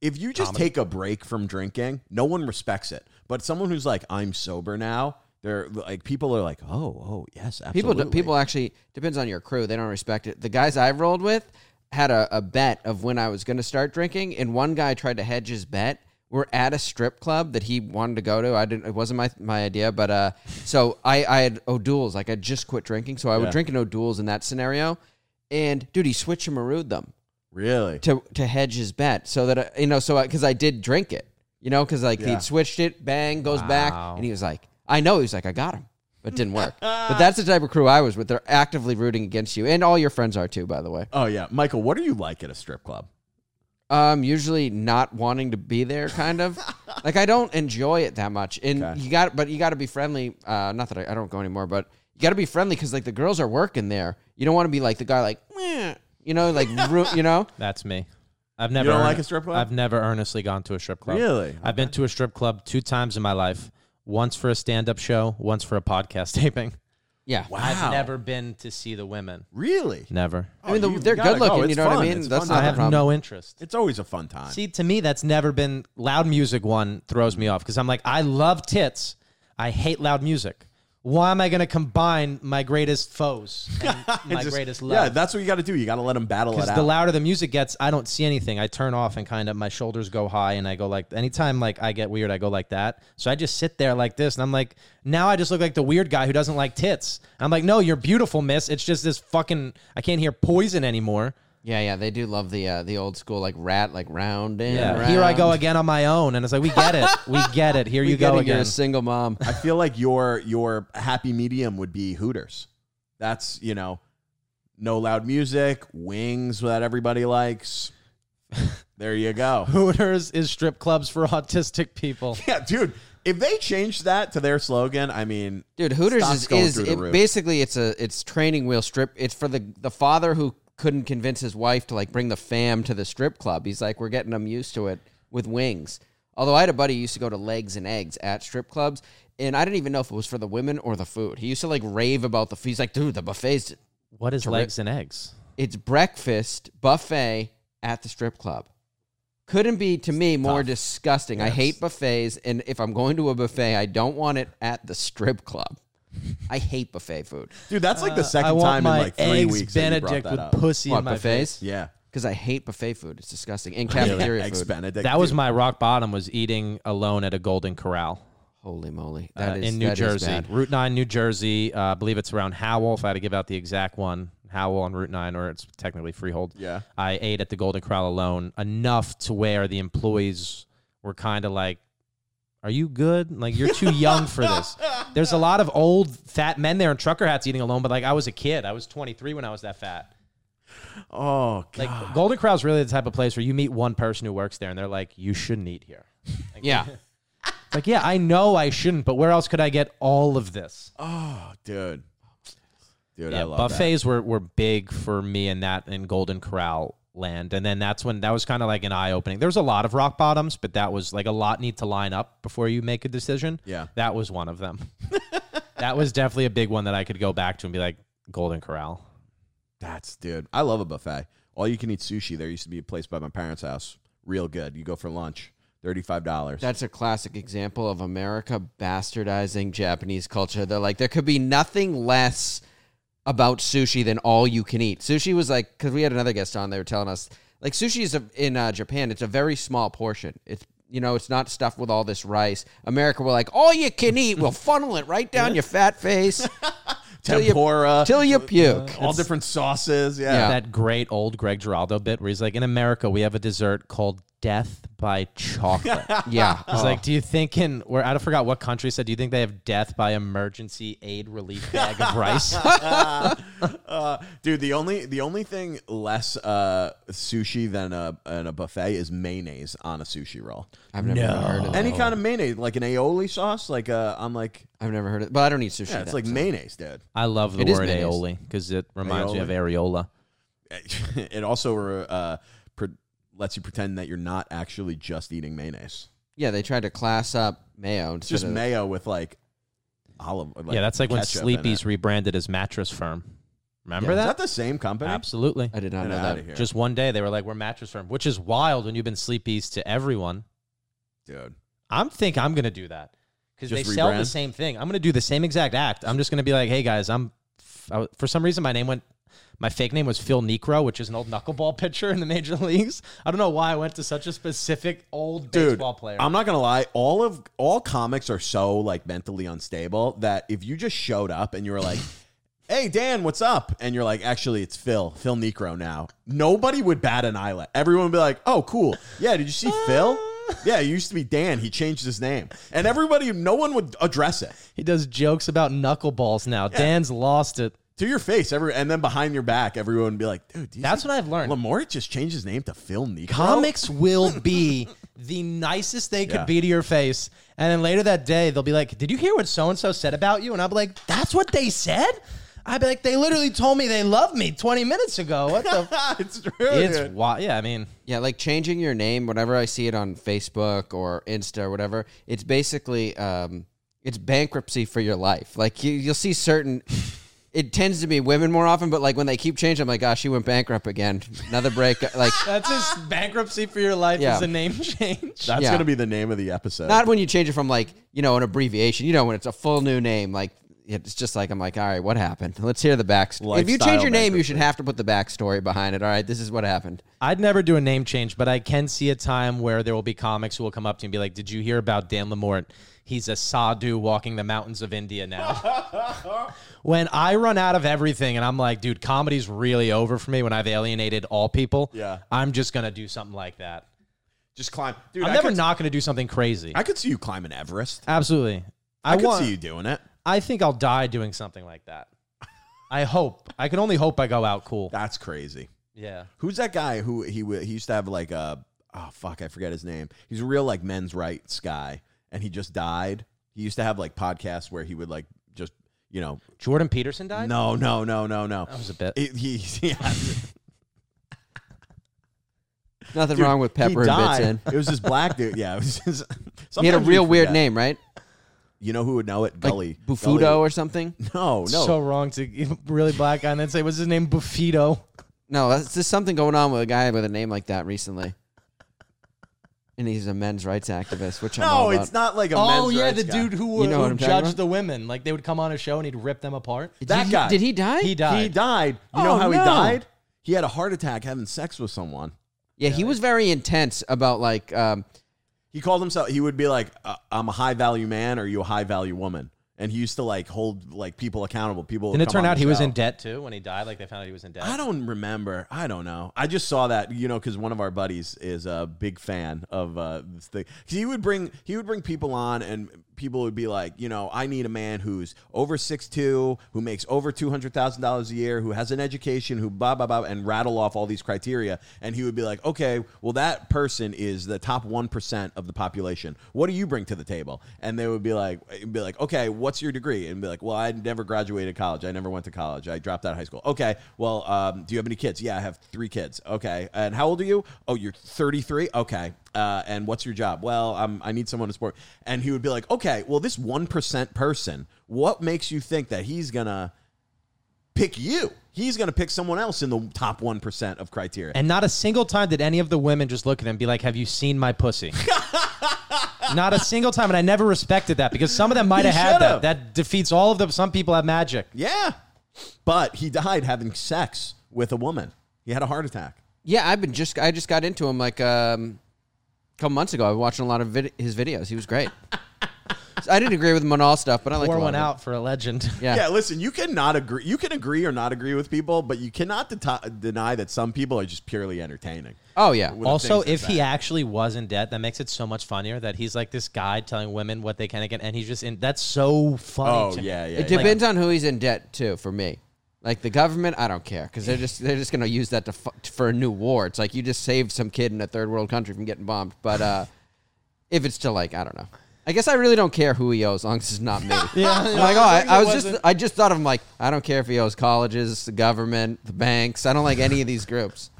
If you just Comedy. take a break from drinking, no one respects it. But someone who's like, I'm sober now. They're like, people are like, oh, oh, yes, People, absolutely. do, people actually depends on your crew. They don't respect it. The guys I've rolled with had a, a bet of when I was going to start drinking, and one guy tried to hedge his bet. We're at a strip club that he wanted to go to. I didn't. It wasn't my my idea, but uh, so I I had O'Doul's. Like I just quit drinking, so I would Yeah. drink an O'Doul's in that scenario. And dude, he switched and marooned them really. to to hedge his bet, so that I, you know, so because I did drink it, you know, because like Yeah. he'd switched it, bang, goes back, Wow. and he was like, I know, he was like, I got him, but it didn't work. [LAUGHS] but that's the type of crew I was with. They're actively rooting against you, and all your friends are too, by the way. Oh yeah, Michael. What are you like at a strip club? Um, usually not wanting to be there, kind of. [LAUGHS] like I don't enjoy it that much, and Okay. you got, but you got to be friendly. Uh, not that I, I don't go anymore, but you got to be friendly because like the girls are working there. You don't want to be like the guy, like, "Meh," you know, like, [LAUGHS] ru- you know. That's me. I've never. don't earn- like a strip club? I've never earnestly gone to a strip club. Really? I've been to a strip club two times in my life. Once for a stand-up show. Once for a podcast taping. Yeah. Wow. I've never been to see the women. Really? Never. Oh, I mean, Oh, the- they're good looking, go. you It's know what I mean? That's not I the have problem. no interest. It's always a fun time. See, to me, that's never been loud music. One throws me off because I'm like, I love tits. I hate loud music. Why am I going to combine my greatest foes [LAUGHS] and my Just- greatest love? Yeah, that's what you got to do. You got to let them battle it Because out. the louder the music gets, I don't see anything. I turn off and kind of my shoulders go high, and I go like. Anytime like I get weird, I go like that. So I just sit there like this, and I'm like, now I just look like the weird guy who doesn't like tits. I'm like, no, you're beautiful, miss. It's just this fucking. I can't hear poison anymore. Yeah, yeah, they do love the uh, the old school like Ratt, like round and Yeah, round. here I go again on my own, and it's like we get it, [LAUGHS] we get it. Here We you go it, You're again. a single mom. I feel like your your happy medium would be Hooters. That's you know, no loud music, wings that everybody likes. There you go. [LAUGHS] Hooters is strip clubs for autistic people. Yeah, dude. If they changed that to their slogan, I mean, Dude, Hooters is, going is the it, roof. basically it's a it's training wheel strip. It's for the the father who couldn't convince his wife to like bring the fam to the strip club. He's like, we're getting them used to it with wings. Although I had a buddy who used to go to Legs and Eggs at strip clubs, and I didn't even know if it was for the women or the food. He used to like rave about the. food. He's like, dude, the buffets. What is legs and eggs? It's breakfast buffet at the strip club. Couldn't be to me more tough. disgusting. I hate buffets, and if I'm going to a buffet, I don't want it at the strip club. I hate buffet food. dude, that's like the Uh, I second want time my in like three eggs weeks that you brought Benedict that with up. pussy What in my buffets? face. Yeah, Because I hate buffet food. It's disgusting. And cafeteria eggs food. Benedict. That was dude. my rock bottom. Was eating alone at a Golden Corral Holy moly, uh, that is in New that is Jersey, bad. Route Nine, New Jersey. Uh, I believe it's around Howell. If I had to give out the exact one, Howell on Route Nine, or it's technically Freehold. Yeah. I ate at the Golden Corral alone enough to where the employees were kind of like, "Are you good? Like you're too young for this." There's a lot of old fat men there in trucker hats eating alone, but like I was a kid. I was 23 when I was that fat. Oh god. Like Golden Corral's really the type of place where you meet one person who works there, and they're like, "You shouldn't eat here." Like, Yeah. it's [LAUGHS] like, yeah, I know I shouldn't, but where else could I get all of this? oh, dude. Dude, I yeah, love that. buffets were, were big for me in that in Golden Corral land, and then that's when that was kind of like an eye opening. There was a lot of rock bottoms, but that was like a lot need to line up before you make a decision. Yeah. that was one of them. [LAUGHS] that was definitely a big one that I could go back to and be like Golden Corral. That's dude. I love a buffet. All you can eat sushi. There used to be a place by my parents' house. Real good. You go for lunch. Thirty-five dollars. That's a classic example of America bastardizing Japanese culture. They're like, there could be nothing less about sushi than all you can eat. Sushi was like, because we had another guest on, they were telling us, like, sushi is a, in uh, Japan, it's a very small portion. It's, you know, it's not stuffed with all this rice. America, we're like, all you can eat, we'll funnel it right down your fat face [LAUGHS] till you- tempura. till you puke. all different sauces. Yeah. Yeah. That great old Greg Giraldo bit where he's like, in America, we have a dessert called death by chocolate. [LAUGHS] yeah. I It's like, do you think in where I forgot what country said? Do you think they have death by emergency aid relief bag of rice? [LAUGHS] Uh, dude, the only the only thing less uh, sushi than a, than a buffet is mayonnaise on a sushi roll. I've never No. heard of that. Any kind of mayonnaise, like an aioli sauce, like uh, I'm like, I've never heard of it, but I don't eat sushi. yeah, it's then, like so. mayonnaise, dude. I love the It is word aioli because it reminds me of areola. [LAUGHS] it also uh, pre- lets you pretend that you're not actually just eating mayonnaise. Yeah, they tried to class up mayo. It's just of- mayo with like olive. Like yeah, that's like when ketchup in Sleepy's it. rebranded as Mattress Firm. Remember Is that? that the same company? Absolutely. I did not Get know outta that. here. Just one day they were like, "We're Mattress Firm," which is wild when you've been Sleepy's to everyone. dude. I'm think I'm gonna do that because they Just sell the rebrand? same thing. I'm gonna do the same exact act. I'm just gonna be like, "Hey guys, I'm." I w- For some reason, my name went. My fake name was Phil Niekro, which is an old knuckleball [LAUGHS] pitcher in the major [LAUGHS] leagues. I don't know why I went to such a specific old Dude, baseball player. I'm not gonna lie. All of all comics are so like mentally unstable that if you just showed up and you were like, [LAUGHS] "Hey Dan, what's up?" and you're like, "Actually, it's Phil, Phil Niekro now," nobody would bat an eyelid. Everyone would be like, "Oh, cool. Yeah, did you see Phil? Yeah, it used to be Dan. He changed his name." And everybody, no one would address it he does jokes about knuckleballs now. Dan's lost it. To your face. Every and then behind your back, everyone would be like, "Dude, do you That's see what I've learned. Lamort just changed his name to Phil Niekro." Comics [LAUGHS] will be the nicest they could Yeah. be to your face. And then later that day, they'll be like, Did you hear what so and so said about you? And I'll be like, That's what they said? I'd be like, They literally told me they loved me 20 minutes ago. What the? f-" [LAUGHS] it's true. it's dude. wild. Yeah, I mean, Yeah, like changing your name. Whenever I see it on Facebook or Insta or whatever, it's basically um, it's bankruptcy for your life. Like you, you'll see certain. It tends to be women more often, but like when they keep changing, I'm like, gosh, she went bankrupt again. Another break. [LAUGHS] Like that's his bankruptcy for your life Yeah. is a name [LAUGHS] change. That's Yeah. gonna be the name of the episode. not when you change it from like you know an abbreviation. You know when it's a full new name. Like it's just like I'm like, all right, what happened? Let's hear the backstory. If you Lifestyle change your name, you should have to put the backstory behind it. All right, this is what happened. I'd never do a name change, but I can see a time where there will be comics who will come up to me and be like, Did you hear about Dan Lamort? He's a sadhu walking the mountains of India now. [LAUGHS] when I run out of everything and I'm like, dude, comedy's really over for me when I've alienated all people. Yeah. I'm just gonna do something like that. just climb. Dude, I'm I never could, not gonna do something crazy. I could see you climbing Everest. Absolutely. I, I, could want see you doing it. I think I'll die doing something like that. [LAUGHS] I hope. I can only hope I go out cool. That's crazy. Yeah. Who's that guy who he he used to have like a oh fuck I forget his name. He's a real like men's rights guy, and he just died. He used to have like podcasts where he would like just you know Jordan Peterson died? no no no no no. That was a bit. He, he [LAUGHS] yeah. Nothing Dude, wrong with pepper and bits died. in. It was this black dude. Yeah, it was just, [LAUGHS] He had a sometimes we real weird forget. name, right? You know who would know it? Like Gully Bufudo Gully. or something. [LAUGHS] No, no. So wrong to really black guy and then say, what's his name? Buffito. No, that's just something going on with a guy with a name like that recently. And he's a men's rights activist, which I'm all no, about. it's not like a Oh men's yeah, rights the guy. dude who, You know who I'm talking judged about? the women. Like they would come on a show and he'd rip them apart. Did that he- guy. Did he die? He died. He died. You know Oh, how he no. died? He had a heart attack having sex with someone. yeah, he was very intense about like um, He called himself. He would be like, uh, "I'm a high value man. Or are you a high value woman?" And he used to like hold like people accountable. People. Didn't it come turn out he was in debt too when he died? Like they found out he was in debt. I don't remember. I don't know. I just saw that, you know, because one of our buddies is a big fan of uh, this thing. 'Cause he would bring he would bring people on, and people would be like, you know, I need a man who's over six two, who makes over two hundred thousand dollars a year, who has an education, who blah blah blah, and rattle off all these criteria. And he would be like, okay, well that person is the top one percent of the population. What do you bring to the table? And they would be like, be like, okay, what's your degree? And be like, well, I never graduated college. I never went to college. I dropped out of high school. Okay, well, um, do you have any kids? Yeah, I have three kids. Okay, and how old are you? Oh, you're 33. Okay, uh, and what's your job? Well, um, I need someone to support. And he would be like, okay, well, this one percent person, what makes you think that he's gonna pick you? He's gonna pick someone else in the top one percent of criteria. And not a single time did any of the women just look at him and be like, "Have you seen my pussy?" [LAUGHS] not a single time, and I never respected that because some of them might have had that. That defeats all of them. Some people have magic. yeah, but he died having sex with a woman. He had a heart attack. yeah. I've been just I just got into him like um, a couple months ago. I was watching a lot of vid- his videos. He was great. I didn't agree with him on all stuff, but I like Pour one out for a legend. [LAUGHS] Yeah. Yeah, listen, you cannot agree. You can agree or not agree with people, but you cannot deti- deny that some people are just purely entertaining. Oh yeah. With the Also, things they if he say. actually was in debt, that makes it so much funnier that he's like this guy telling women what they can and get, and he's just in. That's so funny. oh to me. yeah, yeah, It yeah. depends on who he's in debt to. For me, like the government, I don't care because they're just they're just gonna use that to fu- for a new war. It's like you just saved some kid in a third world country from getting bombed. But uh, if it's to like I don't know, I guess I really don't care who he owes, as long as it's not me. [LAUGHS] Yeah, I'm like, oh, I, as long as I was just I just thought of him like, I don't care if he owes colleges, the government, the banks. I don't like any of these groups.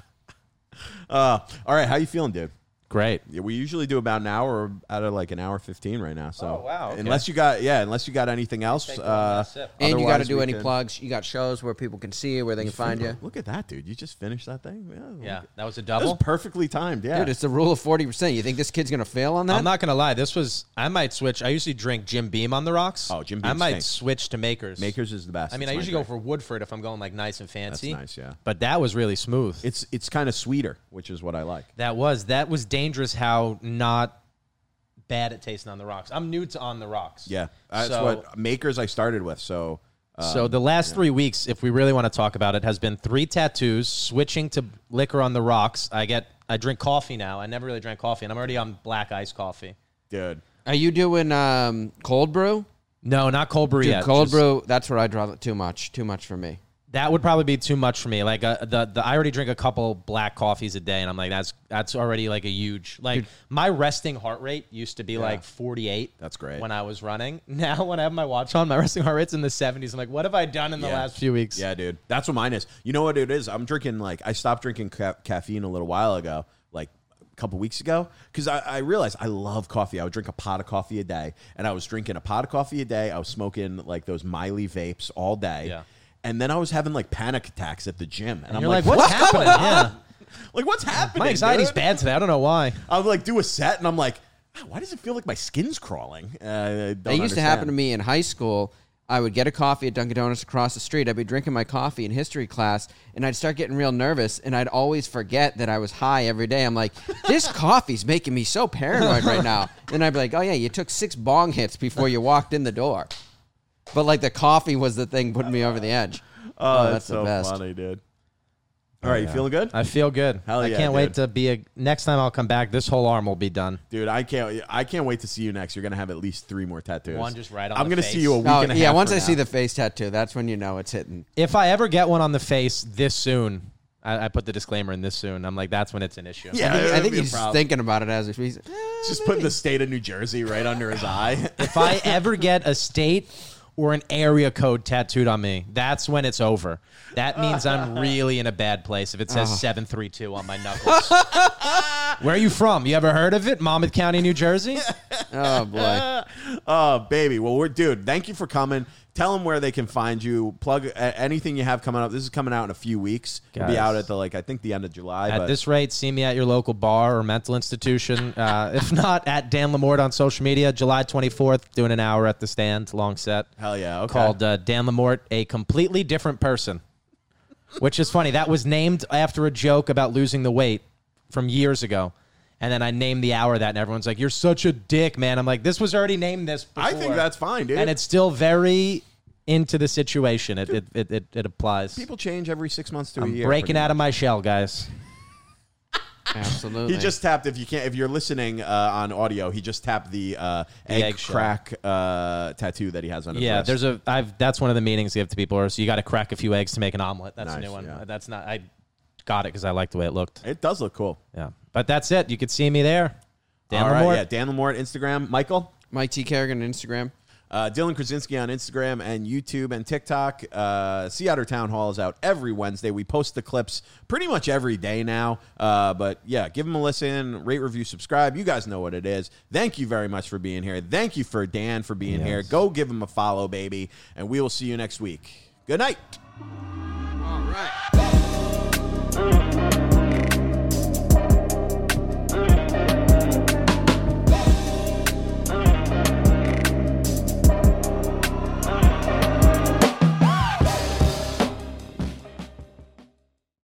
Uh, all right, how you feeling, dude? Great. Yeah, we usually do about an hour out of like an hour fifteen right now. So Oh, wow, okay. unless you got yeah, unless you got anything else. Uh. And you got to do any can- plugs. You got shows where people can see you, where they can find you. Look at that, dude! You just finished that thing. Yeah, Yeah, that was a that was double. perfectly timed. Yeah, Dude, it's the rule of 40%. You think this kid's going to fail on that? I'm not gonna lie. This was I might switch. I usually drink Jim Beam on the rocks. Oh, Jim Beam. I might stinks. switch to Makers. Makers is the best. I mean, It's I my usually go for Woodford if I'm going like nice and fancy. nice, yeah. But that was really smooth. It's it's kind of sweeter, which is what I like. that was that was dangerous. Dangerous how not bad at tasting on the rocks. I'm new to on the rocks. Yeah, that's So- what makers I started with. So uh, So the last three weeks, if we really want to talk about it, has been three tattoos, switching to liquor on the rocks. I get I drink coffee now. I never really drank coffee, and I'm already on black ice coffee. dude, Are you doing um, cold brew? No, not cold brew Dude, yet. cold Just- brew, that's where I draw too much. Too much for me. That would probably be too much for me. Like uh, the the I already drink a couple black coffees a day, and I'm like that's that's already like a huge like my resting heart rate used to be like 48. That's great. when I was running. [LAUGHS] Now when I have my watch on, my resting heart rate's in the 70s. I'm like, what have I done in the Yeah. last few weeks? Yeah, dude. That's what mine is. You know what it is? I'm drinking like I stopped drinking ca- caffeine a little while ago, like a couple weeks ago, because I, I realized I love coffee. I would drink a pot of coffee a day, and I was drinking a pot of coffee a day. I was smoking like those Miley vapes all day. Yeah. And then I was having like panic attacks at the gym, and I'm You're like, like, what's happening? [LAUGHS] Yeah, like what's happening? my anxiety's dude? bad today. I don't know why. I would like do a set, and I'm like, "Ah, why does it feel like my skin's crawling? Uh, It used to happen to me in high school. I would get a coffee at Dunkin' Donuts across the street. I'd be drinking my coffee in history class, and I'd start getting real nervous, and I'd always forget that I was high every day. I'm like, this [LAUGHS] coffee's making me so paranoid right now. [LAUGHS] And I'd be like, oh, yeah, you took six bong hits before you walked in the door. But like the coffee was the thing putting me over the edge. [LAUGHS] Oh, oh, that's that's the so best. funny, dude. Oh, All right, you feeling good? I feel good. Hell I yeah, can't wait to be a. Next time I'll come back, this whole arm will be done. Dude, I can't. I can't wait to see you next. You're gonna have at least three more tattoos. One just right on I'm the gonna face. see you a week Oh, and a yeah, half. once from I see now. the face tattoo, that's when you know it's hitting. If I ever get one on the face this soon, I, I put the disclaimer in this soon. I'm like, that's when it's an issue. Yeah, I think, I think he's thinking about it as if he's. just putting the state of New Jersey right under his eye. If I [LAUGHS] ever get a state or an area code tattooed on me, that's when it's over. That means I'm [LAUGHS] really in a bad place if it says uh-huh. 732 on my knuckles. [LAUGHS] Where are you from? You ever heard of it? Monmouth County, New Jersey? Oh, boy. [LAUGHS] oh, baby. Well, we're dude. Thank you for coming. Tell them where they can find you. Plug anything you have coming up. This is coming out in a few weeks. It'll be Guys. out at the like I think the end of July. At but this rate, see me at your local bar or mental institution. Uh, [LAUGHS] if not, at Dan Lamort on social media. July 24th, doing an hour at the stand, long set. hell yeah, okay. Called uh, Dan Lamort, a completely different person. Which is funny. That was named after a joke about losing the weight from years ago. And then I named the hour that, and everyone's like, You're such a dick, man. I'm like, This was already named this before. I think that's fine, dude. And it's still very into the situation. It, it, it, it, it applies. people change every six months to a I'm year. breaking pretty out of my shell, guys. Absolutely. He just tapped. If you can't, if you're listening uh, on audio, he just tapped the, uh, egg eggshell. crack uh, tattoo that he has on his Yeah, wrist. there's a. I've. That's one of the meanings you give to people. Or so you got to crack a few eggs to make an omelet. That's a Nice, new one. yeah. That's not. I got it because I liked the way it looked. It does look cool. Yeah, but that's it. You could see me there. Dan All right, Lamort. yeah, Dan Lamort at Instagram, Michael. Mike T. Kerrigan on Instagram. Uh, Dylan Krasinski on Instagram and YouTube and TikTok. Uh, Sea Otter Town Hall is out every Wednesday. We post the clips pretty much every day now. Uh, but yeah, give them a listen, rate, review, subscribe. You guys know what it is. Thank you very much for being here. Thank you for Dan for being here. Go give him a follow, baby. And we will see you next week. Good night. All right.